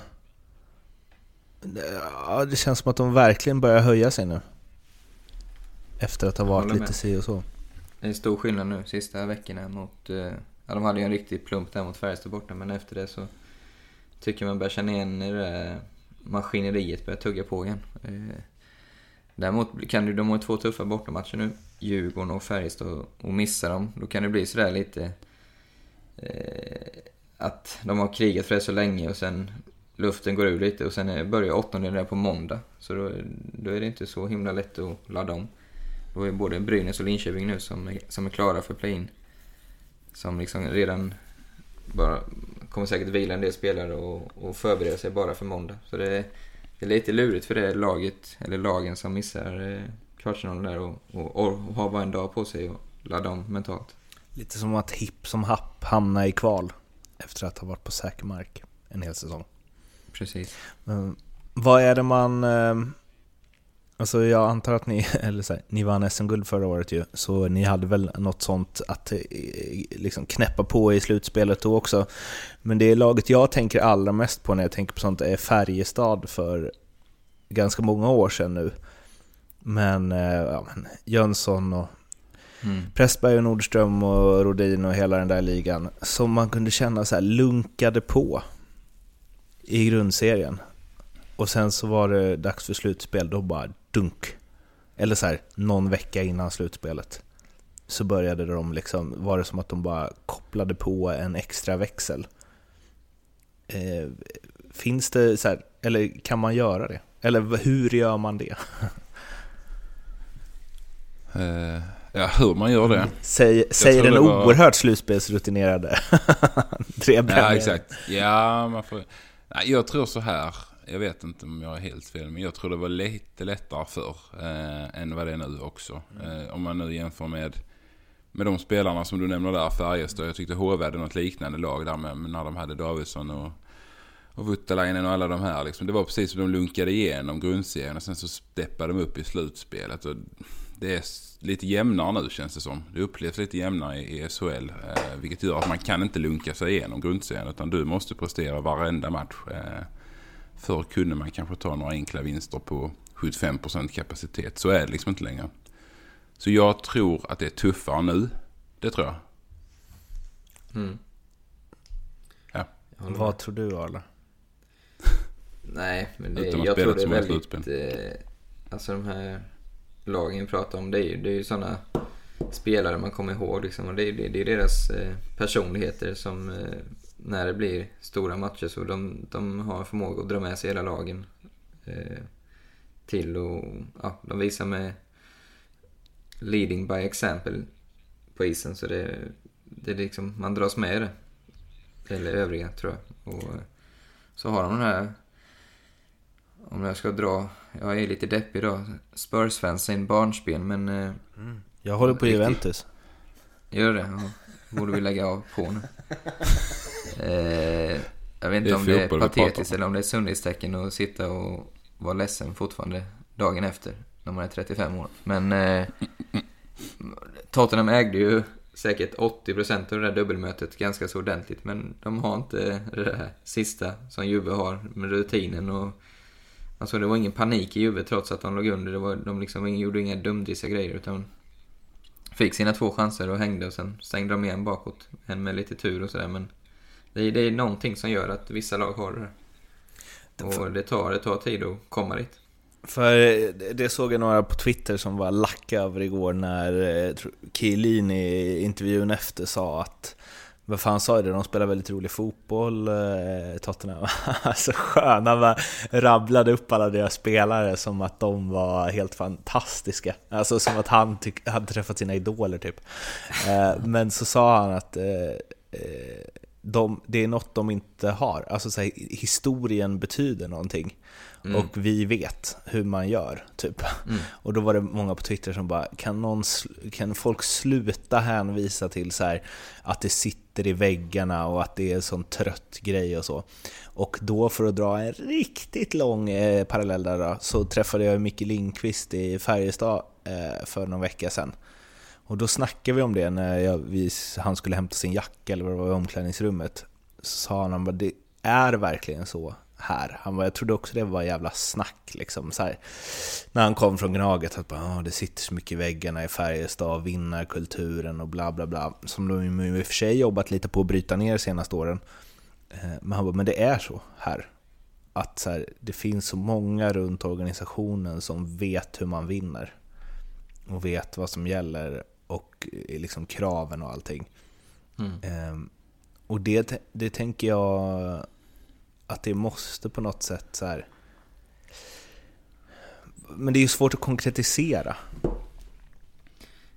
Ja, det känns som att de verkligen börjar höja sig nu. Efter att ha varit lite si och så. Det är stor skillnad nu sista veckorna mot... Eh, ja, de hade ju en riktig plump där mot Färjestad borta, men efter det så tycker man börjar känna igen det där maskineriet börjar tugga på igen. Eh, däremot kan du, de ha två tuffa bortamatcher nu, Djurgården och Färjestad, och missa dem, då kan det bli sådär lite... Eh, att de har krigat för det så länge och sen luften går ur lite och sen börjar åttondelen på måndag. Så då, då, är det inte så himla lätt att ladda om. Då är både Brynäs och Linköping nu som är, som är klara för play-in. Som liksom redan bara kommer säkert vila en del spelare och, och förbereda sig bara för måndag. Så det är, det är lite lurigt för det laget, eller lagen som missar eh, kvartsfinalen där och, och, och, och har bara en dag på sig att ladda om mentalt. Lite som att hipp som happ hamna i kval efter att ha varit på säker mark en hel säsong. Precis. Men, vad är det man... Eh, alltså jag antar att ni, eller så här, ni vann SM-guld förra året ju, så ni hade väl något sånt att eh, liksom knäppa på i slutspelet då också. Men det laget jag tänker allra mest på när jag tänker på sånt är Färjestad för ganska många år sedan nu. Men, eh, ja, men Jönsson och Mm. Pressberg och Nordström och Rodin och hela den där ligan som man kunde känna så här lunkade på i grundserien. Och sen så var det dags för slutspel, då bara dunk. Eller så här, någon vecka innan slutspelet så började de liksom, var det som att de bara kopplade på en extra växel. Eh, finns det så här, eller kan man göra det? Eller hur gör man det? Eh, Ja, hur man gör det. Säg, säger den var... oerhört slutspelsrutinerade Tre Ja, exakt. Ja, man får... Nej, jag tror så här. Jag vet inte om jag är helt fel, men jag tror det var lite lättare förr eh, än vad det är nu också. Eh, om man nu jämför med, med de spelarna som du nämner där, Färjestad. Jag tyckte HV hade något liknande lag där med, när de hade Davidsson och, och Vuttalainen och alla de här. Liksom. Det var precis som de lunkade igenom grundserien och sen så steppade de upp i slutspelet. Och det är lite jämnare nu känns det som. Det upplevs lite jämnare i SHL. Eh, vilket gör att man kan inte lunka sig igenom grundserien. Utan du måste prestera varenda match. Eh, förr kunde man kanske ta några enkla vinster på 75% kapacitet. Så är det liksom inte längre. Så jag tror att det är tuffare nu. Det tror jag. Mm. Ja. Vad tror du Arla? Nej, men det, jag tror det är väldigt... Eh, alltså de här lagen vi pratar om, det är ju, det är ju sådana spelare man kommer ihåg. Liksom, och det, är, det, det är deras eh, personligheter som, eh, när det blir stora matcher, så de, de har en förmåga att dra med sig hela lagen eh, till och ja, de visar med leading by example på isen. Så det, det är liksom, man dras med i det. Eller övriga tror jag. Och eh, så har de den här om jag ska dra, jag är lite deppig idag, Spurs-fan sen barnsben men... Eh, mm. Jag håller på Juventus. Gör det? Ja. Borde vi lägga av på nu. eh, jag vet inte om det är patetiskt eller om det är sundhetstecken att sitta och vara ledsen fortfarande dagen efter, när man är 35 år. Men eh, Tottenham ägde ju säkert 80% av det där dubbelmötet ganska så ordentligt, men de har inte det där sista som Juve har med rutinen och Alltså det var ingen panik i Juve trots att de låg under. Det var, de liksom gjorde inga dumdristiga grejer utan fick sina två chanser och hängde och sen stängde de igen bakåt. En med lite tur och sådär men det är, det är någonting som gör att vissa lag har det Och det tar, det tar tid att komma dit. För det såg jag några på Twitter som var lacka över igår när eh, Kielin i intervjun efter sa att vad fan sa ju det, de spelar väldigt rolig fotboll, eh, Tottenham. alltså sköna, man rabblade upp alla deras spelare som att de var helt fantastiska. Alltså som att han tyck, hade träffat sina idoler typ. Eh, men så sa han att eh, eh de, det är något de inte har. Alltså så här, historien betyder någonting. Mm. Och vi vet hur man gör, typ. Mm. Och då var det många på Twitter som bara, kan, någon, kan folk sluta hänvisa till så här, att det sitter i väggarna och att det är en sån trött grej och så. Och då för att dra en riktigt lång eh, parallell där då, så träffade jag Micke Lindqvist i Färjestad eh, för någon vecka sedan. Och då snackade vi om det när jag, vi, han skulle hämta sin jacka eller vad det var i omklädningsrummet. Så sa han, han bara, det är verkligen så här. Han bara, jag trodde också det var jävla snack liksom. Så här, när han kom från Gnaget, att bara, "Ah, det sitter så mycket i väggarna i Färjestad, vinnarkulturen och bla bla bla. Som de i och för sig jobbat lite på att bryta ner de senaste åren. Eh, Men han bara, men det är så här. Att så här, det finns så många runt organisationen som vet hur man vinner. Och vet vad som gäller och eh, liksom kraven och allting. Mm. Ehm, och det, det tänker jag att det måste på något sätt så här. Men det är ju svårt att konkretisera.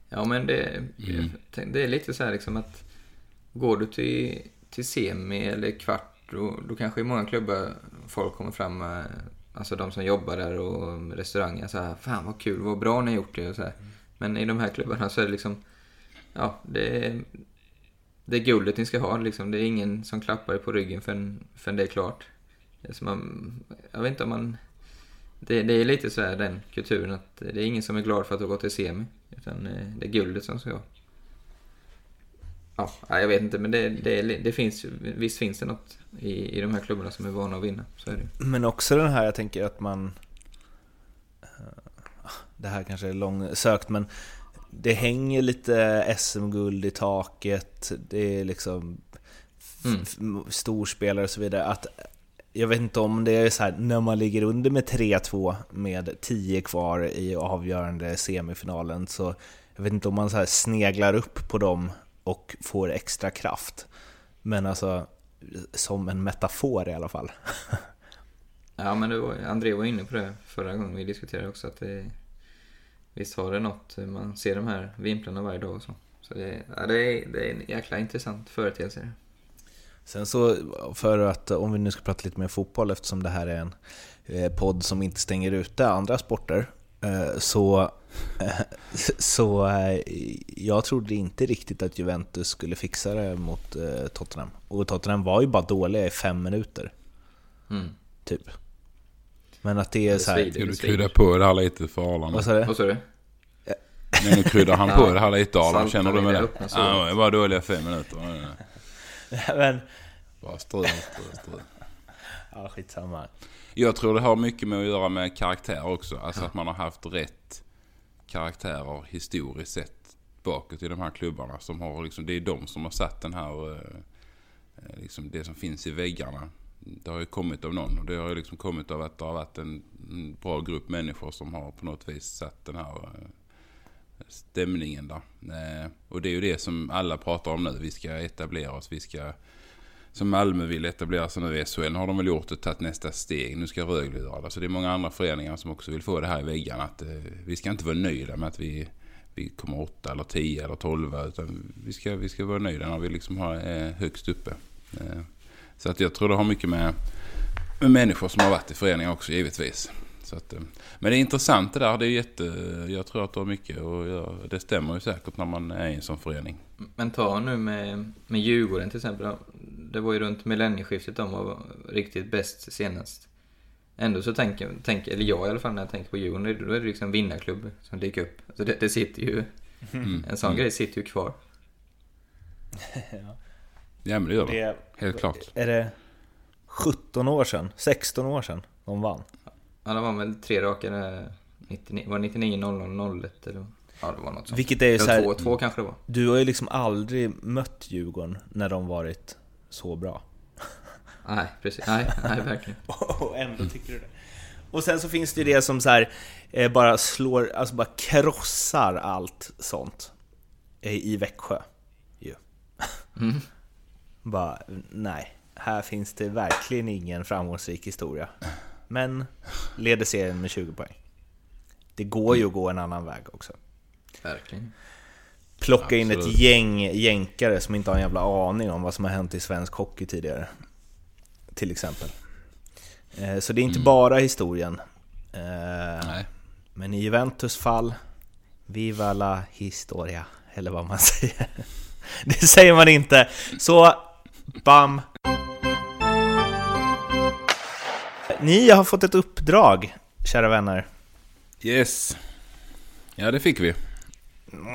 Ja, men det, Mm. det är lite så här liksom att går du till, till semi eller kvart, då, då kanske i många klubbar folk kommer fram, med, alltså de som jobbar där och restauranger, så här, fan vad kul, vad bra ni har gjort det och så här. Men i de här klubbarna så är det liksom, ja, det är, det är guldet ni ska ha liksom. Det är ingen som klappar er på ryggen förrän, förrän det är klart. Det är man, jag vet inte om man... Det, det är lite så här den kulturen att det är ingen som är glad för att ha gått till semi. Utan eh, det är guldet som ska ha. Ja, jag vet inte men det, det, det finns Visst finns det något i, i de här klubbarna som är vana att vinna. Så är det ju. Men också den här, jag tänker att man... Eh, det här kanske är långsökt, men det hänger lite SM-guld i taket, det är liksom Mm. storspelare och så vidare. Att, jag vet inte om det är så här, när man ligger under med 3-2 med 10 kvar i avgörande semifinalen, så jag vet inte om man så här sneglar upp på dem och får extra kraft. Men alltså, som en metafor i alla fall. Ja men det var, André var inne på det förra gången vi diskuterade också att det, Visst har det något, man ser de här vimplarna varje dag och så. Så det, ja, det, är, det är en jäkla intressant företeelse. Sen så, för att om vi nu ska prata lite mer fotboll eftersom det här är en eh, podd som inte stänger ute andra sporter, eh, så, eh, så jag trodde inte riktigt att Juventus skulle fixa det mot Tottenham. Och Tottenham var ju bara dåliga i fem minuter, Mm. typ. Men att det är Det så här... svider. Ska du krydda på det här lite för Arland? Vad sa du? Vad sa du? Men nu kryddar han på det här lite Arland, Saltar känner du med det? Ja, det var dåliga fem minuter. Men, Bara strul, strul, strul. ja, skitsamma. Jag tror det har mycket med att göra med karaktär också. Alltså att man har haft rätt karaktärer historiskt sett bakåt i de här klubbarna. Som har liksom, det är de som har satt den här, eh, eh, liksom det som finns i väggarna. Det har ju kommit av någon och det har ju liksom kommit av att det har varit en, bra grupp människor som har på något vis satt den här eh, stämningen där. Eh, och det är ju det som alla pratar om nu. Vi ska etablera oss, vi ska som Malmö vill etablera sig nu i SHL. Nu har de väl gjort och tagit nästa steg. Nu ska Rögle göra det. Så det är många andra föreningar som också vill få det här i väggarna. Att, eh, vi ska inte vara nöjda med att vi, vi kommer åtta eller tio eller tolva. Utan vi ska, vi ska vara nöjda när vi liksom har högst uppe. Så att jag tror det har mycket med, med människor som har varit i föreningar också givetvis. Så att, eh, men det är intressant det där. Det är jätte, jag tror att det har mycket och ja, det stämmer ju säkert när man är i en sån förening. Men ta nu med, med Djurgården till exempel. Det var ju runt millennieskiftet de var riktigt bäst senast. Ändå så tänker, tänker eller jag i alla fall när jag tänker på Djurgården, då är det liksom vinnarklubb som dyker upp. Så det, det sitter ju, Mm. en sån grej sitter ju kvar. Ja men det gör det. Det, Helt klart. är det 17 år sedan? 16 år sedan de vann? Ja, det var väl tre raka där, 99, var det 99, 00, 01 eller? Ja, det var något sånt. Vilket är ju så Eller här, två, två kanske det var. Du har ju liksom aldrig mött Djurgården när de varit så bra. Nej, precis. Nej, nej verkligen. Och ändå tycker du det. Och sen så finns det ju det som så här, eh, bara slår, alltså bara krossar allt sånt eh, i Växjö. Ju. Mm. Bara, nej, här finns det verkligen ingen framgångsrik historia. Men leder serien med 20 poäng. Det går ju att gå en annan väg också. Verkligen. Plocka in ett Absolut. gäng jänkare som inte har en jävla aning om vad som har hänt i svensk hockey tidigare. Till exempel. Eh, Så det är inte bara historien. Eh, Nej. Men i Juventus fall, viva la historia, eller vad man säger. Det säger man inte. Så, bam! Ni har fått ett uppdrag, kära vänner. Yes. Ja, det fick vi.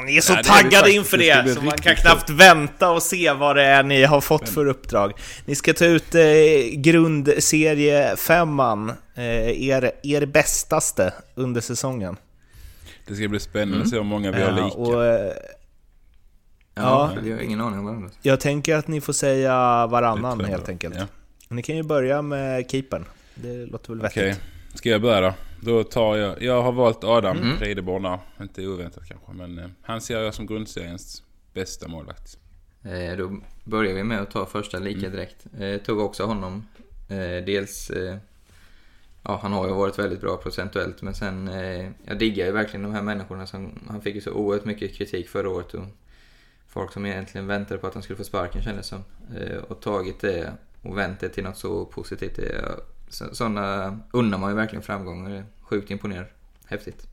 Ni är så det är vi taggade faktiskt. inför Det det, så man kan knappt vänta och se vad det är ni har fått för uppdrag. Ni ska ta ut eh, grundserie femman, eh, er, er bästaste under säsongen. Det ska bli spännande att se hur många vi har lika. och, eh, Ja, Ja. jag har ingen aning om varandra. jag tänker att ni får säga varannan helt enkelt. Ja. Ni kan ju börja med keepern. Det låter väl vettigt. Okej, ska jag börja då? Då tar jag... Jag har valt Adam Mm. Reideborn där. Inte oväntat kanske, men eh, han ser jag som grundseriens bästa målvakt. Eh, då börjar vi med att ta första lika direkt. Eh, tog också honom. Eh, dels, eh, ja han har ju varit väldigt bra procentuellt men sen, eh, jag diggar ju verkligen de här människorna som, han fick ju så oerhört mycket kritik förra året och folk som egentligen väntade på att han skulle få sparken kändes som. Eh, och tagit det och vänt det till något så positivt. Sådana unnar man ju verkligen framgångar. Sjukt imponerad. Häftigt.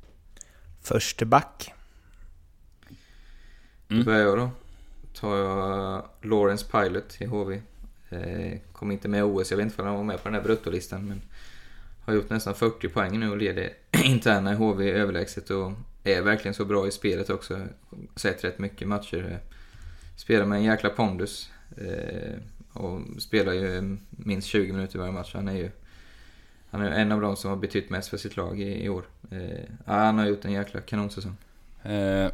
Förste back. Mm. Då börjar jag då. Tar jag Lawrence Pilot i HV. Eh, kom inte med i OS, jag vet inte om han var med på den här bruttolistan men har gjort nästan 40 poäng nu och leder interna i HV överlägset och är verkligen så bra i spelet också. Sett rätt mycket matcher. Spelar med en jäkla pondus. Eh, och spelar ju minst 20 minuter varje match. Han är ju han är en av de som har betytt mest för sitt lag i, i år. Eh, ah, han har gjort en jäkla kanonsäsong. Eh,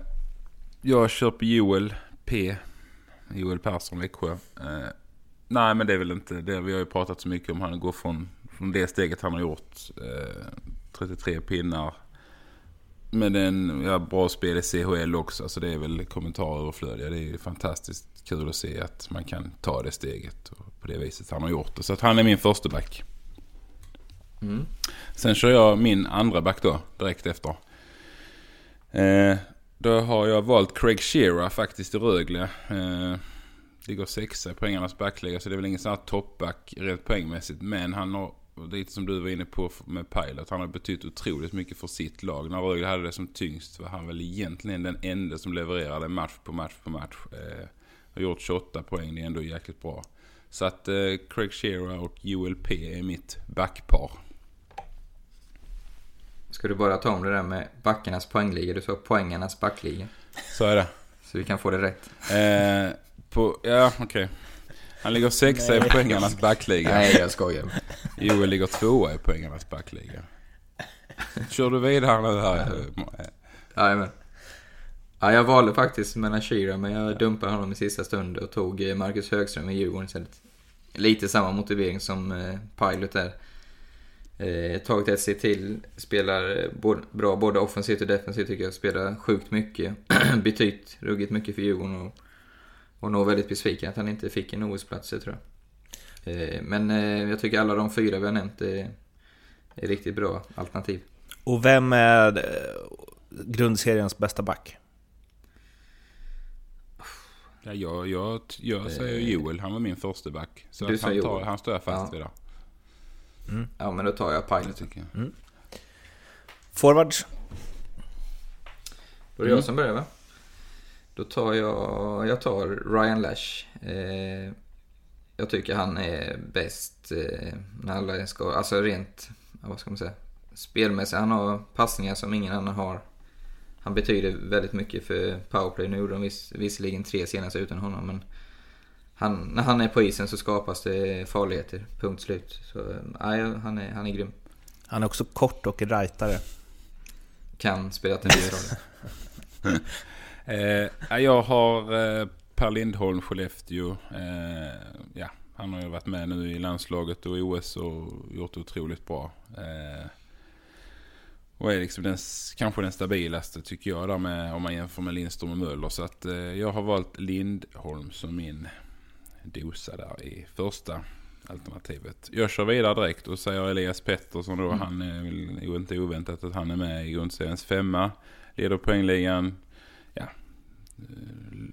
jag kör på Joel P. Joel Persson, Växjö. Eh, nej, men det är väl inte det. Vi har ju pratat så mycket om han går från, från det steget han har gjort. Eh, 33 pinnar. Med en ja, bra spel i CHL också. Så det är väl kommentarer överflödiga. Det är ju fantastiskt kul att se att man kan ta det steget. Och på det viset han har gjort det. Så att han är min första back. Mm. Sen kör jag min andra back då, direkt efter. Eh, då har jag valt Craig Shearer faktiskt i Rögle. Eh, ligger sexa i poängarnas backliga så det är väl ingen sån här toppback rent poängmässigt. Men han har, lite som du var inne på med Pilot, han har betytt otroligt mycket för sitt lag. När Rögle hade det som tyngst var han väl egentligen den enda som levererade match på match på match. Eh, har gjort 28 poäng, det är ändå jäkligt bra. Så att eh, Craig Shearer och Joel P är mitt backpar. Ska du bara ta om det där med backarnas poängliga? Du sa poängarnas backliga. Så är det. Så vi kan få det rätt. Eh, på, ja, okej. Han ligger sexa i poängarnas backliga. Nej, jag skojar. Joel ligger tvåa i poängarnas backliga. Kör du vidare nu här? Jajamän. Ja, jag valde faktiskt mellan Shira, men jag dumpade honom i sista stund och tog eh, Marcus Högström i Djurgården istället. Lite samma motivering som eh, Pilot där. Eh, tagit ett steg till, spelar eh, både, bra både offensivt och defensivt tycker jag. Spelar sjukt mycket. Betytt ruggigt mycket för Djurgården och, och nog väldigt besviken att han inte fick en OS-plats tror jag. Eh, men eh, jag tycker alla de fyra vi har nämnt är, är riktigt bra alternativ. Och vem är eh, grundseriens bästa back? Ja, jag, jag, jag säger Joel, han var min första back. Så Du att han, tar, han står jag fast Ja. vid där. Ja, men då tar jag Det Pilot. tycker jag. Forwards? Då är det Mm. jag som börjar va? Då tar jag, jag tar Ryan Lash. Eh, jag tycker han är bäst eh, när alla ska, alltså rent, vad ska man säga, spelmässigt. Han har passningar som ingen annan har. Han betyder väldigt mycket för powerplay. Nu gjorde de viss, visserligen tre senast utan honom men han, när han är på isen så skapas det farligheter, punkt slut. Så eh, nej, han, är, han är grym. Han är också kort och rightare. Kan spela en viss roll. Eh, ja, jag har eh, Per Lindholm, Skellefteå. Eh, ja, han har ju varit med nu i landslaget och i OS och gjort det otroligt bra. Eh, och är liksom den, kanske den stabilaste tycker jag där med, om man jämför med Lindström och Möller. Så att eh, jag har valt Lindholm som min dosa där i första alternativet. Jag kör vidare direkt och säger Elias Pettersson då. Han är väl inte oväntat att han är med i grundseriens femma. Leder poängligan.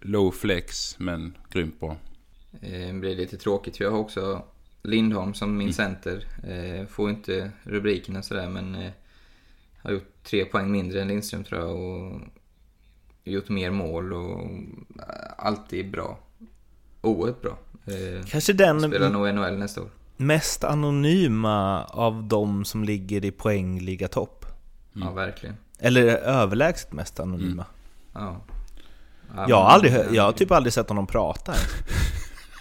Low flex men grymt bra. Eh, blir lite tråkigt för jag har också Lindholm som min center. Eh, får inte rubrikerna sådär men eh, har gjort tre poäng mindre än Lindström tror jag och gjort mer mål och alltid bra. Oerhört bra. Kanske den spelar nog NHL nästa år. mest anonyma av de som ligger i poängliga topp. Ja, verkligen. Eller överlägset mest anonyma. Ja. Jag, har aldrig, jag har typ aldrig sett honom prata.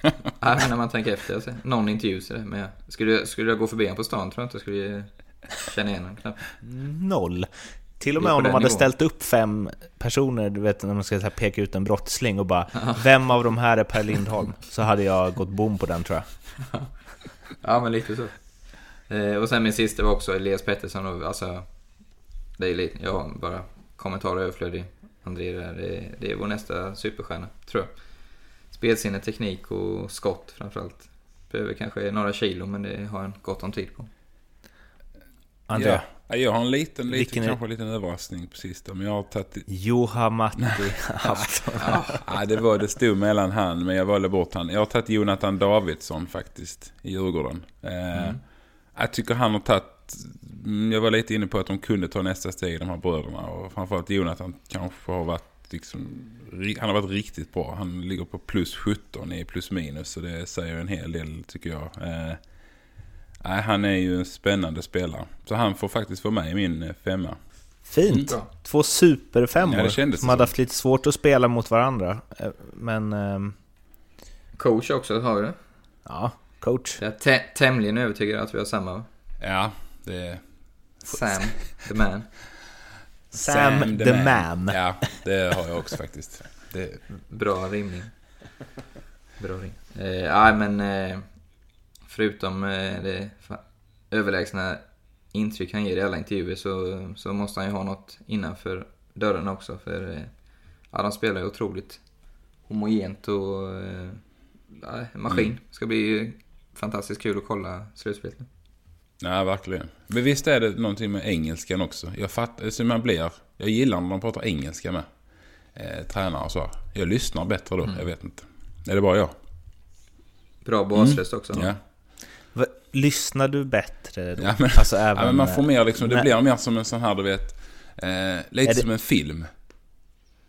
Ja, men när man tänker efter. Alltså. Någon intervju sådär. Men jag, skulle, skulle jag gå förbi honom på stan tror jag inte jag skulle känna igen honom knappt. Noll. Till och Det med om de hade nivån. ställt upp fem personer, du vet när man ska peka ut en brottsling och bara Vem av de här är Per Lindholm? Så hade jag gått bom på den tror jag. Ja, men lite så. Eh, och sen min sista var också Elias Pettersson. Och, alltså, det är lite, jag har bara kommentarer överflödig. André där, det, det är vår nästa superstjärna, tror jag. Spelsinne, teknik och skott framförallt. Behöver kanske några kilo, men det har han gott om tid på. André? Ja. Ja, Jag har en liten, liten Vilken är- kanske en liten överraskning på sista. Men jag har tagit... Joha Matti. Ja, det, var, det stod mellan han, men jag valde bort han. Jag har tagit Jonathan Davidsson faktiskt, i Djurgården. Eh, Jag tycker han har tagit... mm, Jag var lite inne på att de kunde ta nästa steg, de här bröderna. Och framförallt Jonathan kanske har varit liksom... Han har varit riktigt bra. Han ligger på plus 17 i plus minus. Så det säger en hel del tycker jag. Eh, Nej, han är ju en spännande spelare. Så han får faktiskt vara med i min eh, femma. Fint! Bra. Två superfemmor Ja, som så. hade haft lite svårt att spela mot varandra. Eh, Men, ehm, Coach också, har vi det? ja, coach. Jag är tä- tämligen övertygad att vi har samma. Ja, det... Sam, the man. Sam the man. Ja, det har jag också faktiskt. Det, Bra rimning. Bra rim. Eh, ja, men eh, förutom eh, det överlägsna intryck han ger i alla intervjuer så, så måste han ju ha något innanför dörrarna också. För eh, ja, de spelar ju otroligt homogent och eh, ja, maskin. Ska bli fantastiskt kul att kolla slutspelet. Nej, verkligen. Men visst är det någonting med engelskan också. Jag fattar, så man blir... Jag gillar när de pratar engelska med. Eh, tränare och så. Jag lyssnar bättre då, jag vet inte. Är det bara jag? Bra basröst också. Ja. Va- Lyssnar du bättre då? Ja, men, alltså, ja, även, men man får mer liksom, det blir mer som en sån här, du vet... Eh, lite Är det- som en film.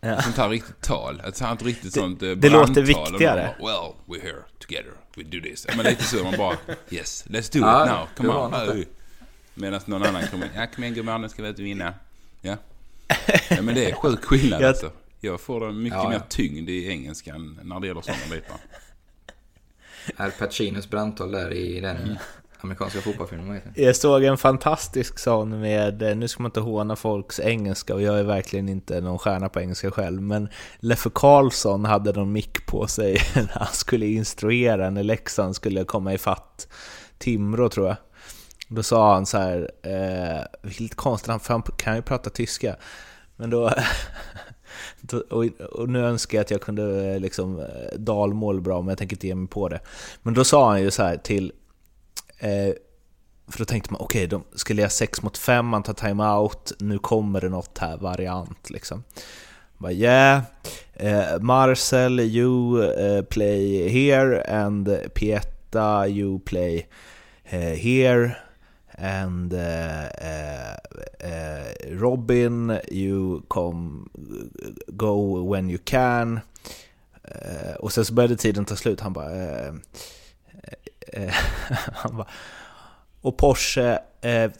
Ja. Sånt här riktigt tal. Ett sånt riktigt sånt eh, det låter viktigare. bara, well, we're here together. We do this. Men lite så. Man bara, yes, let's do Ja, it now. Come det on. något. Medan någon annan kommer in. Ja, kom igen gumman, nu ska vi ut och vinna. Ja. ja men det är sjuk skillnad Jag- alltså. Jag får det mycket Ja, mer tyngd i engelskan när det gäller sådana bitar. Al Pacinos brandtal där i den amerikanska fotbollsfilmer, vad heter? Jag såg en fantastisk sån med, eh, nu ska man inte håna folks engelska och jag är verkligen inte någon stjärna på engelska själv, men Leffe Karlsson hade någon mick på sig när han skulle instruera när Leksand skulle komma ifatt Timrå tror jag. Då sa han så här, eh, lite konstigt, för han kan ju prata tyska, men då, och, nu önskar jag att jag kunde eh, liksom eh, dalmål bra, men jag tänker inte ge mig på det. Men då sa han ju så här till Eh, för då tänkte man, okej, de skulle jag 6 mot 5, man tar timeout, nu kommer det något här, variant liksom. Bara, yeah, eh, Marcel, you uh, play here, and Pieta, you play uh, here, and uh, Robin, you come, go when you can. Och sen så började tiden ta slut, han bara... Eh, han bara och Porsche, eh,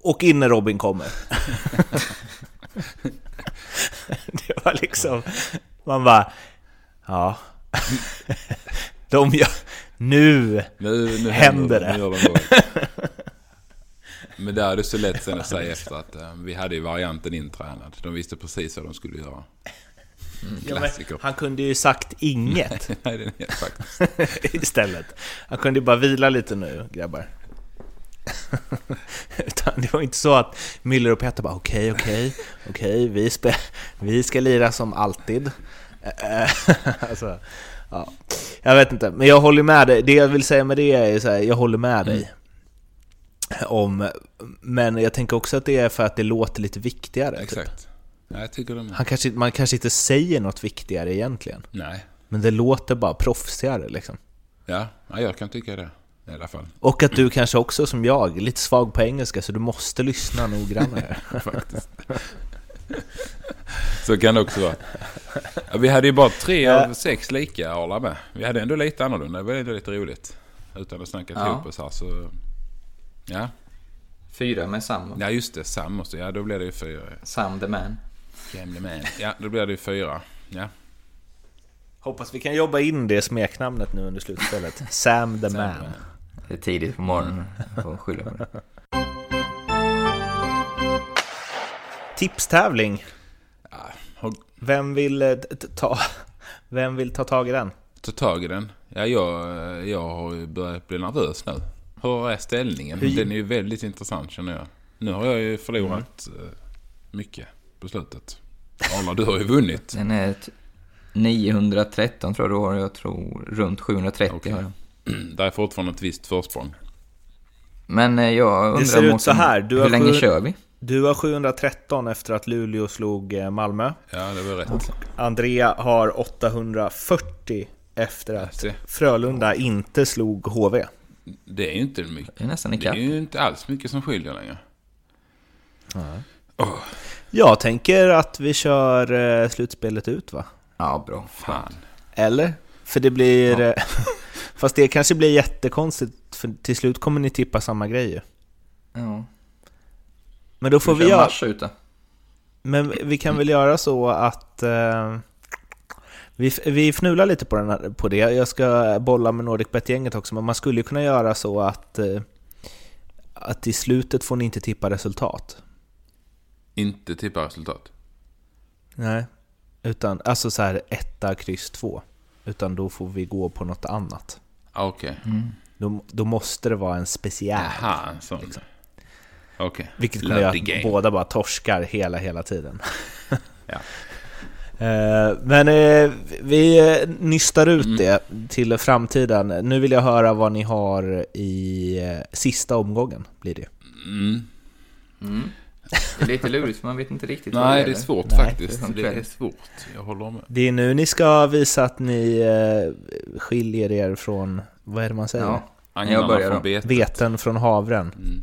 och, in när Robin kommer. det var liksom, man bara, ja. De gör, nu, Nu, nu Händer det. Nu gör de mål. Men där är det så lätt sen att säga efter att eh, vi hade ju varianten intränad. De visste precis vad de skulle göra. Klassiker. han kunde ju sagt inget Nej, den är faktiskt. istället. Han kunde ju bara vila lite nu, grabbar. Utan det var inte så att Miller och Petter bara okej, okej, okej, vi, spe- vi ska lira som alltid. Alltså, Ja, jag vet inte, men jag håller med dig. Det jag vill säga med det är så här, jag håller med dig. Om, men jag tänker också att det är för att det låter lite viktigare. typ. Exakt. Ja, jag tycker de... Han kanske, man kanske inte säger något viktigare egentligen. Nej. Men det låter bara proffsigare liksom. Ja, ja, jag kan tycka det. I alla fall. Och att du kanske också som jag, är lite svag på engelska så du måste lyssna noggrannare. Faktiskt. Så kan det också vara. Vi hade ju bara tre av sex lika Arla med. Vi hade ändå lite annorlunda. Det var ändå lite roligt. Utan att snacka Ja. ihop oss här så... Ja. Fyra med Sam. ja, just det. Sam måste... Ja, då blir det ju fyra. Sam the man. Gamle man. Ja, då blir det ju fyra. Ja. Hoppas vi kan jobba in det smeknamnet nu under slutspelet. Sam the man. Det är tidigt på morgonen. Jag får skylla på det. Tipstävling. Vem vill eh, ta, vem vill ta tag i den? ta tag i den. Ja, jag, jag har ju börjat bli nervös nu. Hur är ställningen? Hur- Den är ju väldigt intressant känner jag. Nu har jag ju förlorat eh, mycket på slutet. Arla, du har ju vunnit. Den är ett 913 tror jag du har. Jag tror runt 730 Okej. har jag. Det är fortfarande ett visst försprång. Men eh, jag undrar... Det ser ut så här, du hur länge sju- kör vi? Du har 713 efter att Luleå slog eh, Malmö. Ja, det var rätt. Andrea har 840 efter att. Frölunda inte slog HV. Det är ju inte mycket. Det är nästan Det är ju inte alls mycket som skiljer längre. Jag tänker att vi kör eh, slutspelet ut va? Ja, bra. Fan. Eller? För det blir... eh, Fast det kanske blir jättekonstigt, för till slut kommer ni tippa samma grej ju. Ja. Men då får Får vi göra... mars ut då? Men vi kan väl göra så att... Eh, vi, vi fnular lite på, den här, på det. Jag ska bolla med NordicBet-gänget också, men man skulle ju kunna göra så att... Eh, att i slutet får ni inte tippa resultat. Inte tippa resultat. Nej. Utan, alltså så här etta, kryss två. Utan då får vi gå på något annat. Ah, Okej. Då, då måste det vara en speciell. Jaha, en sån. Okej. Vilket kommer göra att game. båda bara torskar hela, hela tiden. Ja. Eh, Men eh, vi eh, nystar ut Mm. det till framtiden. Nu vill jag höra vad ni har i sista omgången. Blir det. Mm. Mm. Det är lite lurigt för man vet inte riktigt Nej, det är gäller. svårt Nej, faktiskt. det är Det är svårt. Jag håller med. Det är nu ni ska visa att ni eh, skiljer er från, vad är det man säger? Ja, Agnarna börjar från betet. Veten från havren. Mm.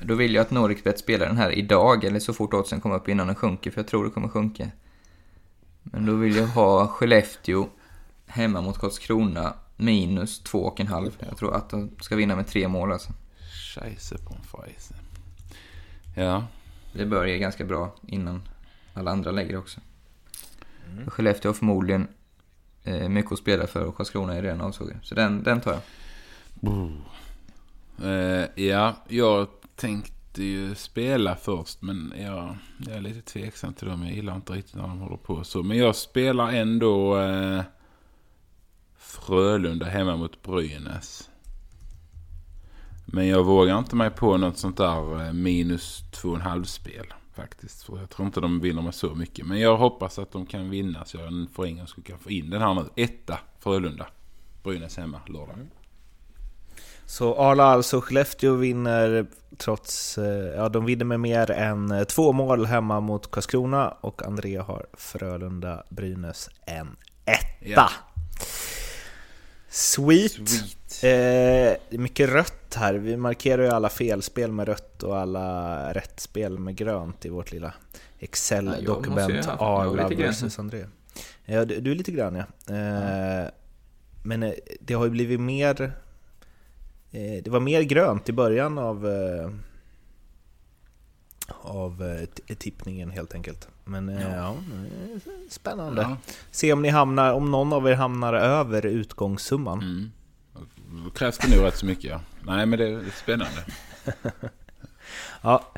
då vill jag att Noricbet spelar den här idag, eller så fort oddsen kommer upp innan den sjunker, för jag tror det kommer sjunka. Men då vill jag ha Skellefteå hemma mot Karlskrona minus två och en halv. Jag tror att de ska vinna med tre mål alltså. Scheisse på en. Ja. Det bör ge ganska bra innan alla andra lägger också. För Skellefteå har förmodligen eh, mycket att spela för och Karlskrona är redan avsågade. Så den, den tar jag. Eh, ja, jag tänkte ju spela först men jag, jag är lite tveksam till dem. Jag gillar inte riktigt när de håller på så. Men jag spelar ändå eh, Frölunda hemma mot Brynäs. Men jag vågar inte mig på något sånt där eh, minus två och en halv spel faktiskt. För jag tror inte de vinner med så mycket. Men jag hoppas att de kan vinna så jag för en gångs skull kan få in den här nu. Etta Frölunda. Brynäs hemma lördag. Så Arla alltså, Skellefteå vinner trots, eh, ja de vinner med mer än eh, två mål hemma mot Karlskrona och Andrea har Frölunda, Brynäs en etta. Ja. Sweet. Sweet. Eh, det är mycket rött här. Vi markerar ju alla felspel med rött och alla rätt spel med grönt i vårt lilla Ja, Excel-dokument. är Arla vs André. Ja, du, du är lite grön ja. Eh, Men eh, det har ju blivit mer... Eh, det var mer grönt i början av... Eh, av eh, tippningen helt enkelt. Men eh, ja, eh, spännande. Ja. Se om ni hamnar, om någon av er hamnar över utgångssumman. Mm. Krävs det nog rätt så mycket ja. Nej men det är spännande. Ja,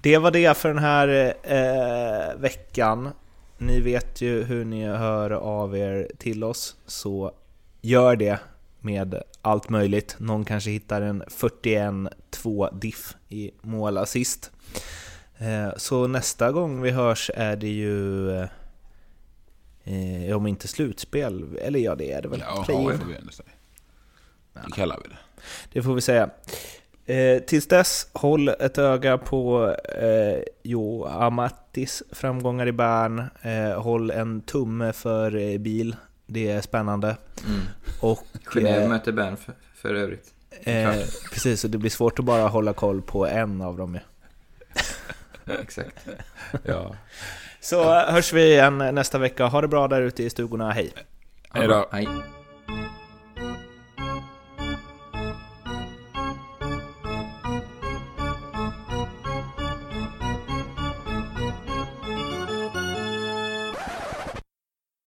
det var det för den här eh, veckan. Ni vet ju hur ni hör av er till oss, så gör det med allt möjligt. Någon kanske hittar en 41-2 diff i målassist. Eh, så nästa gång vi hörs är det ju... Eh, om inte slutspel, eller ja det är det väl? Ja, Play-in. Det får vi ändå säga. Det kallar vi det. Det får vi säga. Eh, tills dess, håll ett öga på eh, Jo Amattis framgångar i Bern. Eh, håll en tumme för eh, bil. Det är spännande. Mm. Och, Genève eh, möter Bern för, för övrigt. eh, precis, och det blir svårt att bara hålla koll på en av dem. Ja. Exakt. Ja. Så hörs vi igen nästa vecka. Ha det bra där ute i stugorna. Hej! Hej då. Hej.